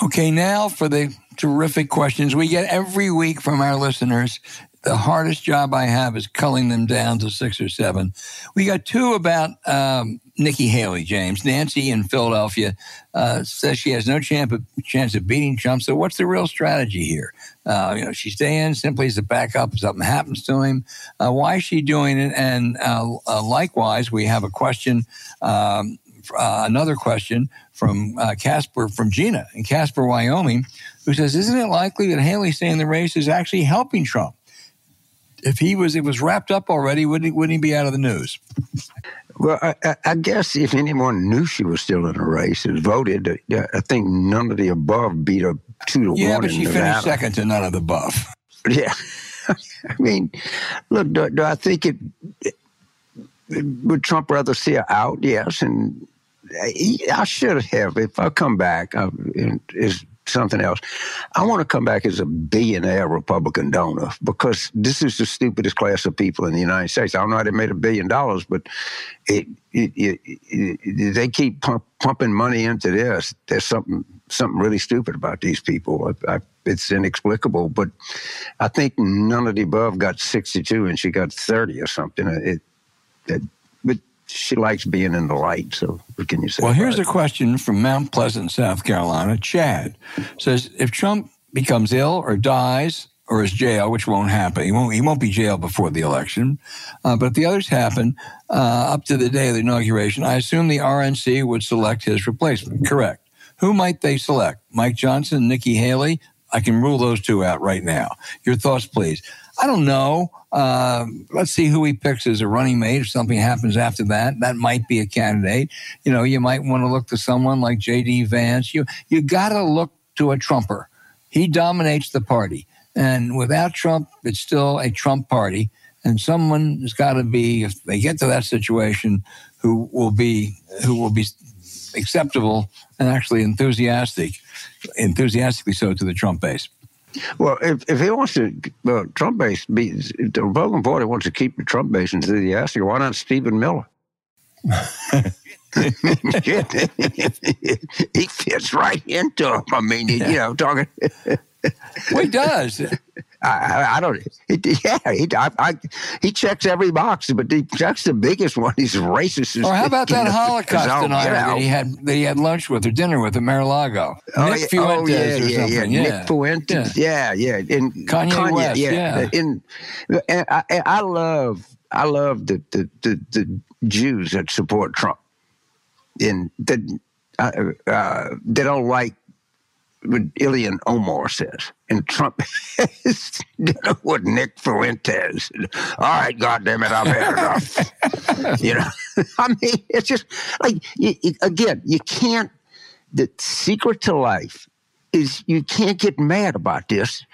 Okay, now for the terrific questions we get every week from our listeners. The hardest job I have is culling them down to six or seven. We got two about um, Nikki Haley, James. Nancy in Philadelphia uh, says she has no chance of, chance of beating Trump. So, what's the real strategy here? Uh, you know, she's staying simply as a backup if something happens to him. Uh, why is she doing it? And uh, uh, likewise, we have a question. Um, uh, another question from uh, Casper, from Gina in Casper, Wyoming, who says, "Isn't it likely that Haley staying in the race is actually helping Trump? If he was, it was wrapped up already, wouldn't he, wouldn't he be out of the news?" Well, I, I, guess if anyone knew she was still in the race and voted, uh, I think none of the above beat a two to yeah, one. Yeah, but she finished second to none of the above. Yeah, I mean, look, do, do I think it, it, Would Trump rather see her out? Yes, and I should have. If I come back, uh, is something else. I want to come back as a billionaire Republican donor because this is the stupidest class of people in the United States. I don't know how they made a billion dollars, but it, it, it, they keep pump, pumping money into this. There's something something really stupid about these people. I, I, it's inexplicable, but I think none of the above got 62 and she got 30 or something. It, it she likes being in the light. So what can you say? Well, here's a question from Mount Pleasant, South Carolina. Chad says, if Trump becomes ill or dies or is jailed, which won't happen, he won't, he won't be jailed before the election. Uh, but if the others happen uh, up to the day of the inauguration, I assume the RNC would select his replacement. Correct. Who might they select? Mike Johnson, Nikki Haley? I can rule those two out right now. Your thoughts, please. I don't know. Uh, let's see who he picks as a running mate. If something happens after that, that might be a candidate. You know, you might want to look to someone like J.D. Vance. You you got to look to a Trumper. He dominates the party, and without Trump, it's still a Trump party. And someone has got to be, if they get to that situation, who will be who will be acceptable and actually enthusiastic, enthusiastically so to the Trump base. Well, if, if he wants to, uh, Trump base, be, if the Republican Party wants to keep the Trump base enthusiastic, why not Stephen Miller? he fits right into him. I mean, you know, talking. well, he does. I, I don't. It, yeah, he, I, I, he checks every box, but he checks the biggest one. He's racist. Or how about that Holocaust denier that he had that he had lunch with or dinner with at Mar-a-Lago? Oh, Nick yeah, oh, yeah, yeah, something. yeah, Nick Fuentes. Yeah, yeah. And Kanye, Kanye West. yeah. Yeah. And, and I, I love, I love the, the, the, the Jews that support Trump, and that uh, uh, they don't like what Ilhan Omar says. And Trump is what Nick Fuentes. All right, goddamn it, I've had enough. you know, I mean, it's just like you, you- again, you can't. The secret to life is you can't get mad about this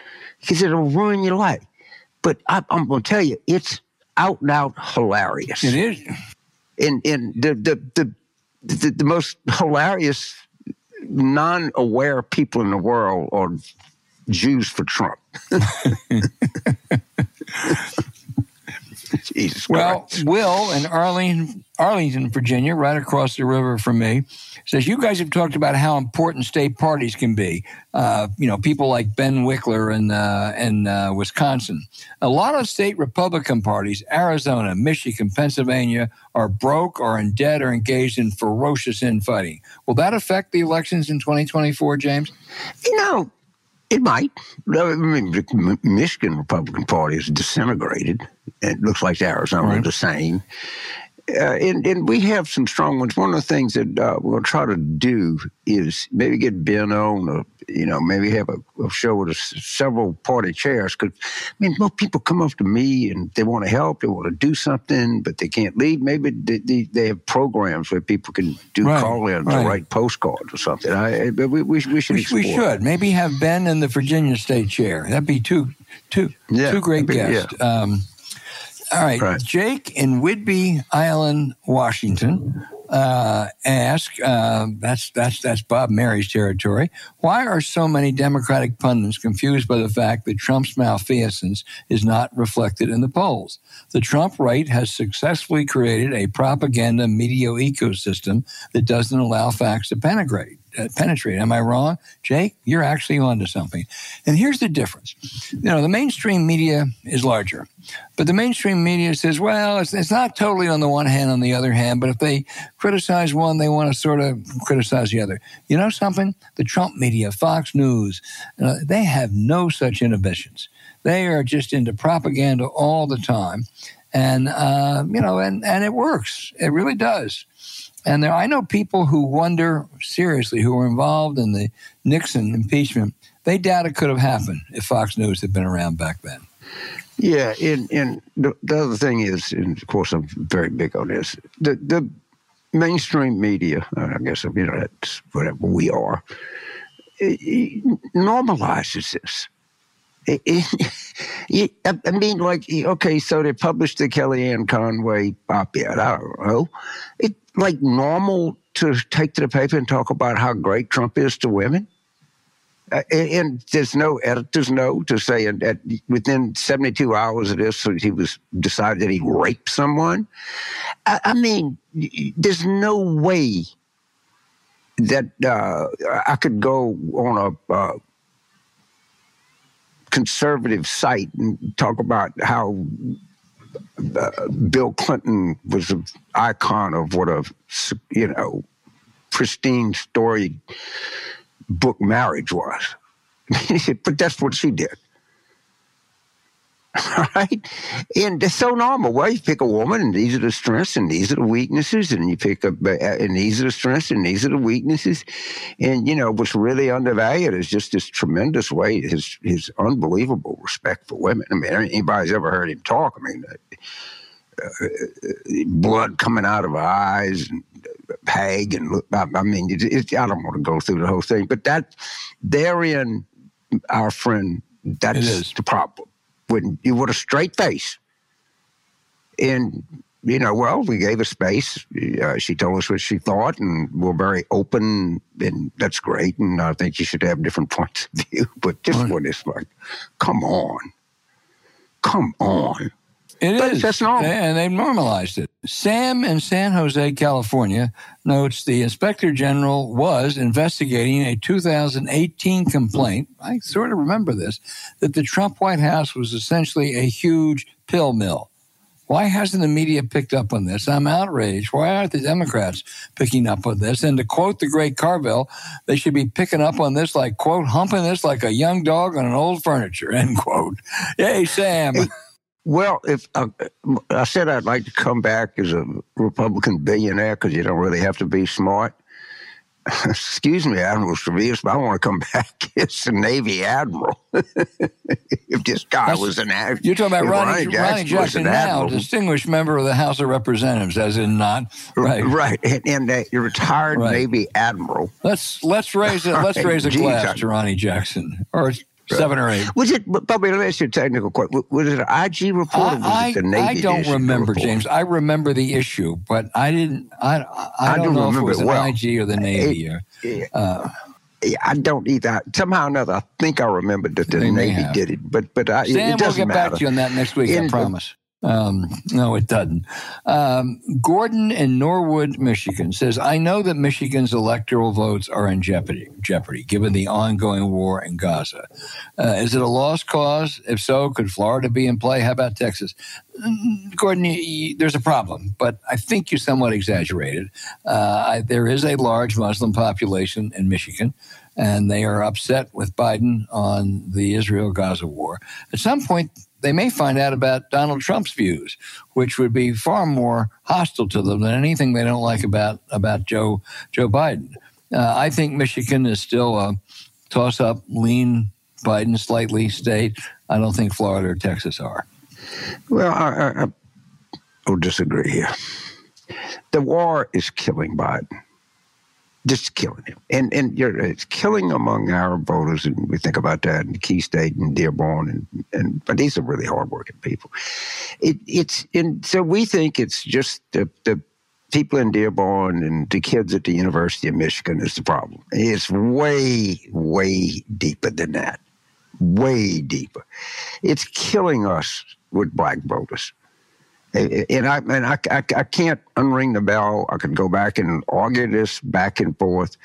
because it'll ruin your life. But I, I'm going to tell you, it's out and out hilarious It is. and and the the the the, the most hilarious non-aware people in the world are Jews for Trump. Jesus Well, Christ. Will in Arlington, Arlington, Virginia, right across the river from me, says you guys have talked about how important state parties can be. Uh, you know, people like Ben Wickler in uh, in uh, Wisconsin. A lot of state Republican parties, Arizona, Michigan, Pennsylvania, are broke or in debt or engaged in ferocious infighting. Will that affect the elections in 2024, James? You know, it might. I mean, the Michigan Republican Party is disintegrated. It looks like the Arizona Right. the same. Uh, and, and we have some strong ones. One of the things that uh, we'll try to do is maybe get Ben on, or, you know, maybe have a, a show with a several party chairs. Because, I mean, most people come up to me and they want to help, they want to do something, but they can't leave. Maybe they, they, they have programs where people can do Right, call ins right. or write postcards or something. I, but we, we, we should We, we should maybe have Ben in the Virginia state chair. That'd be two, two, Yeah, two great be- guests. Um, all right. Right. Jake in Whidbey Island, Washington, uh, ask. Uh, that's that's that's Bob Mary's territory. Why are so many Democratic pundits confused by the fact that Trump's malfeasance is not reflected in the polls? The Trump right has successfully created a propaganda media ecosystem that doesn't allow facts to penetrate. Uh, penetrate. Am I wrong, Jake? You're actually onto something. And here's the difference. You know, the mainstream media is larger, but the mainstream media says, well, it's, it's not totally on the one hand, on the other hand. But if they criticize one, they want to sort of criticize the other. You know something? The Trump media, Fox News, uh, they have no such inhibitions. They are just into propaganda all the time, and uh, you know, and and it works. It really does. And there, I know people who wonder seriously, who were involved in the Nixon impeachment. They doubt it could have happened if Fox News had been around back then. Yeah, and and the, the other thing is, and of course I'm very big on this. The the mainstream media, uh, I guess you know that's whatever we are, it, it normalizes this. It- I mean, like, okay, so they published the Kellyanne Conway op-ed. I don't know. It like normal to take to the paper and talk about how great Trump is to women. Uh, and, and there's no editor's note to say that that within 72 hours of this, he was decided that he raped someone. I, I mean, there's no way that uh, I could go on a uh, conservative site and talk about how uh, Bill Clinton was an icon of what a you know pristine story book marriage was. but that's what she did. All right? And it's so normal. Well, you pick a woman, and these are the strengths, and these are the weaknesses, and you pick up, and these are the strengths, and these are the weaknesses. And, you know, what's really undervalued is just this tremendous way, his, his unbelievable respect for women. I mean, anybody's ever heard him talk, I mean, blood coming out of her eyes, and Peg, and look, I, I mean, it, it, I don't want to go through the whole thing, but that therein, our friend, that's is. the problem. When you with a straight face, and you know, well, we gave her space. Uh, she told us what she thought, and we're very open, and that's great. And I think you should have different points of view. But this when it's like, come on, come on. It is, But that's normal. and they've normalized it. Sam in San Jose, California, notes the inspector general was investigating a 2018 complaint. I sort of remember this that the Trump White House was essentially a huge pill mill. Why hasn't the media picked up on this? I'm outraged. Why aren't the Democrats picking up on this? And to quote the great Carville, they should be picking up on this like, quote, humping this like a young dog on an old furniture, end quote. Yay, Sam. Well, if uh, I said I'd like to come back as a Republican billionaire because you don't really have to be smart. Excuse me, Admiral Stavridis, but I want to come back as a Navy admiral. if this guy That's- was an admiral, You're talking about Ronny, Ronny Jackson Jackson now, admiral. distinguished member of the House of Representatives, as in not. Right. right, and, and a retired Right. Navy admiral. Let's let's raise a let's raise a glass I- to Ronny Jackson, or seven or eight. Was it, but Bobby, let me ask you a technical question. Was it an IG report or was I, it the Navy? I don't remember, report? James. I remember the issue, but I didn't. I I, I don't do know if it remember was it an well. IG or the Navy. or, uh, Yeah, I don't either. Somehow or another, I think I remember that the Navy have. did it, but but I, Sam, it we'll doesn't get matter. back to you on that next week. I In- promise. Um, no, it doesn't. Um, Gordon in Norwood, Michigan says, I know that Michigan's electoral votes are in jeopardy, jeopardy given the ongoing war in Gaza. Uh, is it a lost cause? If so, could Florida be in play? How about Texas? Mm, Gordon, you, you, there's a problem, but I think you somewhat exaggerated. Uh, I, there is a large Muslim population in Michigan, and they are upset with Biden on the Israel Gaza war. At some point, they may find out about Donald Trump's views, which would be far more hostile to them than anything they don't like about about Joe Joe Biden. Uh, I think Michigan is still a toss up, lean Biden slightly state. I don't think Florida or Texas are. Well, I, I, I will disagree here. The war is killing Biden. Just killing him, and and it's killing among our voters, and we think about that in Key State and Dearborn, and and but these are really hardworking people. It it's and so we think it's just the the people in Dearborn and the kids at the University of Michigan is the problem. It's way way deeper than that, way deeper. It's killing us with black voters. And I and I, I, I can't unring the bell. I could go back and argue this back and forth.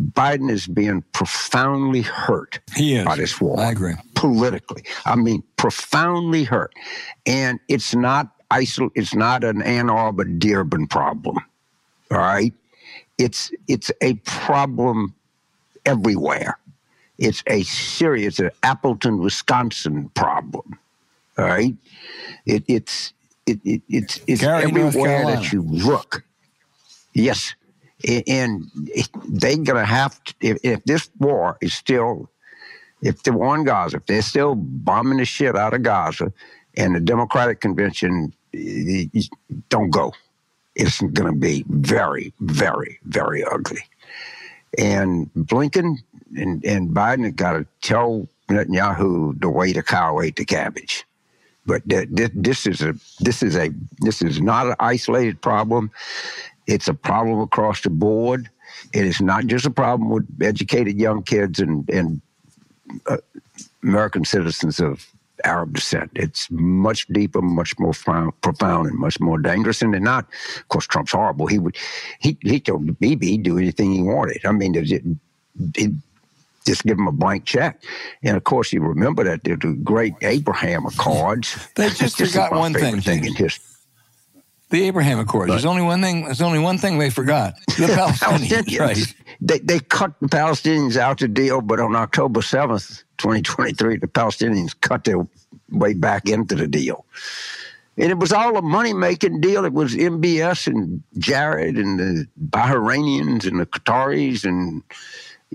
Biden is being profoundly hurt He is. by this war I agree. politically. I mean, profoundly hurt, and it's not isol- It's not an Ann Arbor Dearborn problem. All right, it's it's a problem everywhere. It's a serious an Appleton, Wisconsin problem. All right, it, it's it, it, it's it's Gary, everywhere that you look. Yes, and they're gonna have to. If, if this war is still, if the war in Gaza, if they're still bombing the shit out of Gaza, and the Democratic convention don't go, it's gonna be very, very, very ugly. And Blinken and, and Biden have got to tell Netanyahu the way the cow ate the cabbage. But th- th- this is a this is a this is not an isolated problem. It's a problem across the board. It is not just a problem with educated young kids and and uh, American citizens of Arab descent. It's much deeper, much more profound, profound and much more dangerous. And not. Of course, Trump's horrible. He would he he told Bibi do anything he wanted. I mean, it, it, just give them a blank check. And of course, you remember that the, great Abraham Accords. They just forgot my one thing, thing in history. The Abraham Accords. There's only one thing. There's only one thing they forgot. The Palestinians. Palestinians. right. They, they cut the Palestinians out of the deal, but on October 7th, 2023, the Palestinians cut their way back into the deal. And it was all a money making deal. It was MBS and Jared and the Bahrainians and the Qataris and,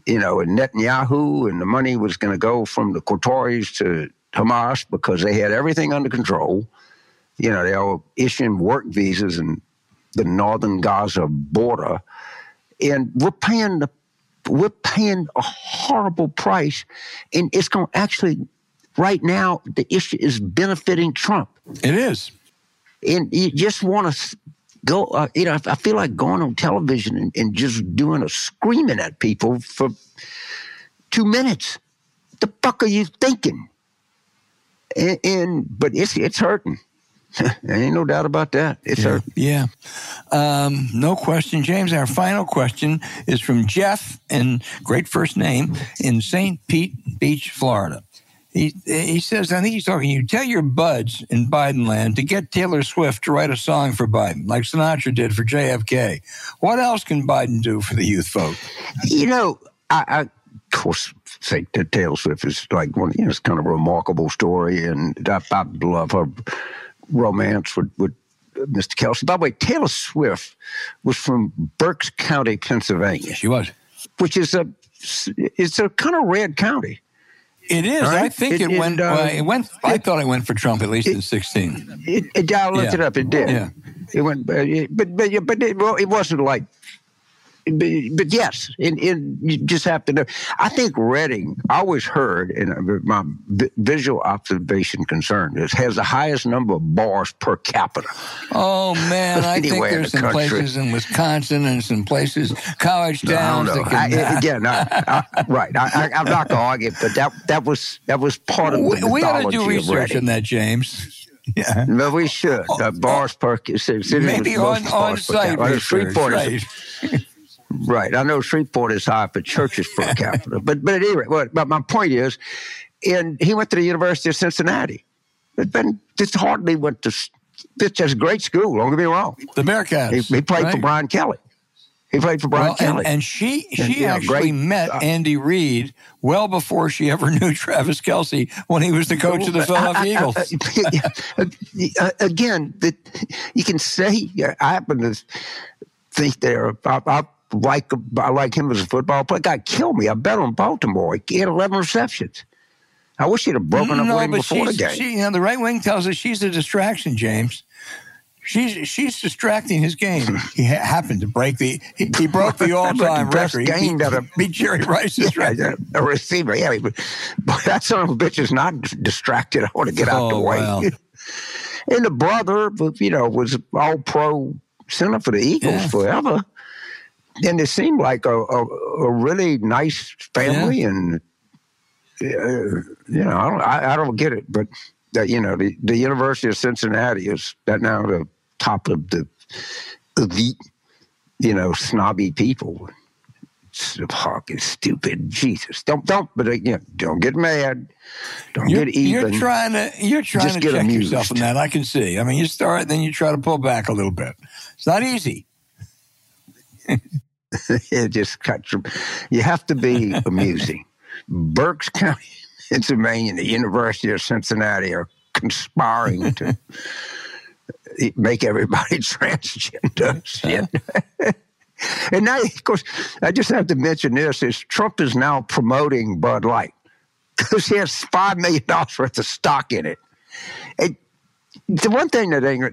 you know, and Netanyahu. And the money was going to go from the Qataris to Hamas because they had everything under control. You know, they were issuing work visas in the northern Gaza border and we're paying the we're paying a horrible price, and it's going to actually right now the issue is benefiting Trump, It is. and you just want to go. Uh, you know, I I feel like going on television and, and just doing a screaming at people for two minutes. The fuck are you thinking? And, and but it's it's hurting. Ain't no doubt about that. It's yeah. her. Yeah. Um, no question. James, our final question is from Jeff, and great first name, in St. Pete Beach, Florida. He, he says, I think he's talking, you tell your buds in Biden land to get Taylor Swift to write a song for Biden, like Sinatra did for JFK. What else can Biden do for the youth vote? You know, I, I of course think that Taylor Swift is like one, you know, it's kind of a remarkable story, and I, I love her romance with, with Mr. Kelce. By the way, Taylor Swift was from Berks County, Pennsylvania. She was. Which is a it's a kind of red county. It is. Right? I think it, it, it went. Uh, it went. I thought it went for Trump at least in sixteen. It, I looked yeah. it up. It did. Yeah. It went, but but but, but it, well, it wasn't like but, but yes, in, in, you just have to know. I think Reading, I always heard, and my visual observation concern is has the highest number of bars per capita. Oh man, I think there's the some country. places in Wisconsin and some places, college towns. No, I, again, I, I, right? I, am not going to argue, but that that was that was part of the we, we ought to do research on that, James. Yeah. No, we should. Uh, bars per city maybe on on site. Shreveport right. Right. I know Shreveport is high for churches per capita. But but at any rate, well, but my point is, and he went to the University of Cincinnati. It's been just hardly went to it's just a great school, don't get me wrong. The Bearcats. He, he played right? for Brian Kelly. He played for Brian well, Kelly. And, and she she and, actually great, met uh, Andy Reid well before she ever knew Travis Kelce when he was the coach of the Philadelphia Eagles. again, that you can say I happen to think they're I, I, like I like him as a football player. God killed me. I bet on Baltimore. He had 11 receptions. I wish he'd have broken no, up with him before the game. She, you know, the right wing tells us she's a distraction, James. She's she's distracting his game. He ha- happened to break the he, he broke the all time record. Game that a, beat Jerry Rice's yeah, record. A, receiver, yeah. But, but that son of a bitch is not distracted. I want to get out oh, the way. Well. and the brother, you know, was all pro center for the Eagles yeah. forever and it seemed like a, a, a really nice family, yeah. and uh, you know, I don't, I, I, don't get it, but that you know, the, the University of Cincinnati is that now the top of the elite, you know, snobby people. Hawk is stupid. Jesus, don't don't. But again, don't get mad. Don't you're, get even. You're trying to you're trying Just to check amused. yourself in that. I can see. I mean, you start, then you try to pull back a little bit. It's not easy. it just cuts. You have to be amusing. Berks County, Pennsylvania, and the University of Cincinnati are conspiring to make everybody transgender. And now, of course, I just have to mention this: is Trump is now promoting Bud Light because he has five million dollars worth of stock in it the one thing that ain't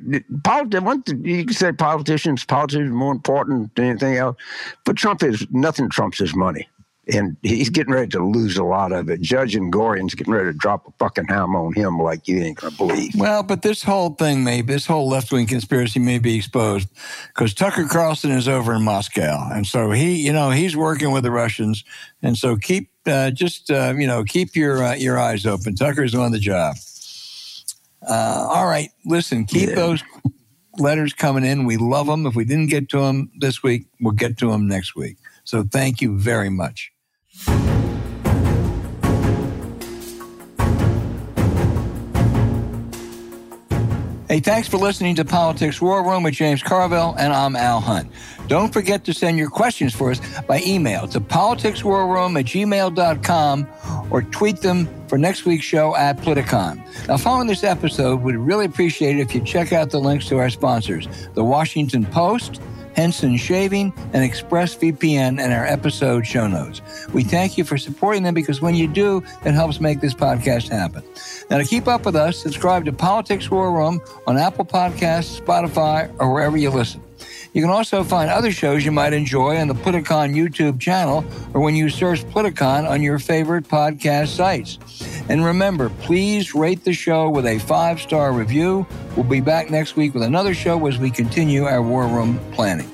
politi- one thing, you can say politicians politics are more important than anything else, but Trump is nothing trumps his money, and he's getting ready to lose a lot of it. Judge Engoron's getting ready to drop a fucking hammer on him like you ain't gonna believe. Well, but this whole thing may this whole left wing conspiracy may be exposed because Tucker Carlson is over in Moscow, and so he you know he's working with the Russians, and so keep uh, just uh, you know keep your uh, your eyes open. Tucker's on the job. Uh, all right, listen, keep yeah. those letters coming in. We love them. If we didn't get to them this week, we'll get to them next week. So thank you very much. Hey, thanks for listening to Politics War Room with James Carville, and I'm Al Hunt. Don't forget to send your questions for us by email to politicswarroom at gmail.com or tweet them for next week's show at Politicon. Now, following this episode, we'd really appreciate it if you check out the links to our sponsors, the Washington Post, Henson Shaving, and ExpressVPN in our episode show notes. We thank you for supporting them because when you do, it helps make this podcast happen. Now, to keep up with us, subscribe to Politics War Room on Apple Podcasts, Spotify, or wherever you listen. You can also find other shows you might enjoy on the Politicon YouTube channel or when you search Politicon on your favorite podcast sites. And remember, please rate the show with a five star review. We'll be back next week with another show as we continue our War Room planning.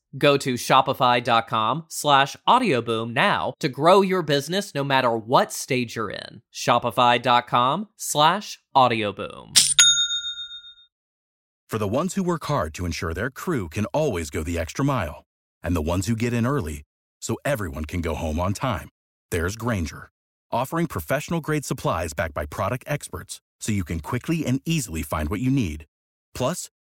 Go to shopify.com slash audioboom now to grow your business no matter what stage you're in. Shopify.com slash audioboom. For the ones who work hard to ensure their crew can always go the extra mile, and the ones who get in early so everyone can go home on time, there's Grainger, offering professional grade supplies backed by product experts so you can quickly and easily find what you need. Plus,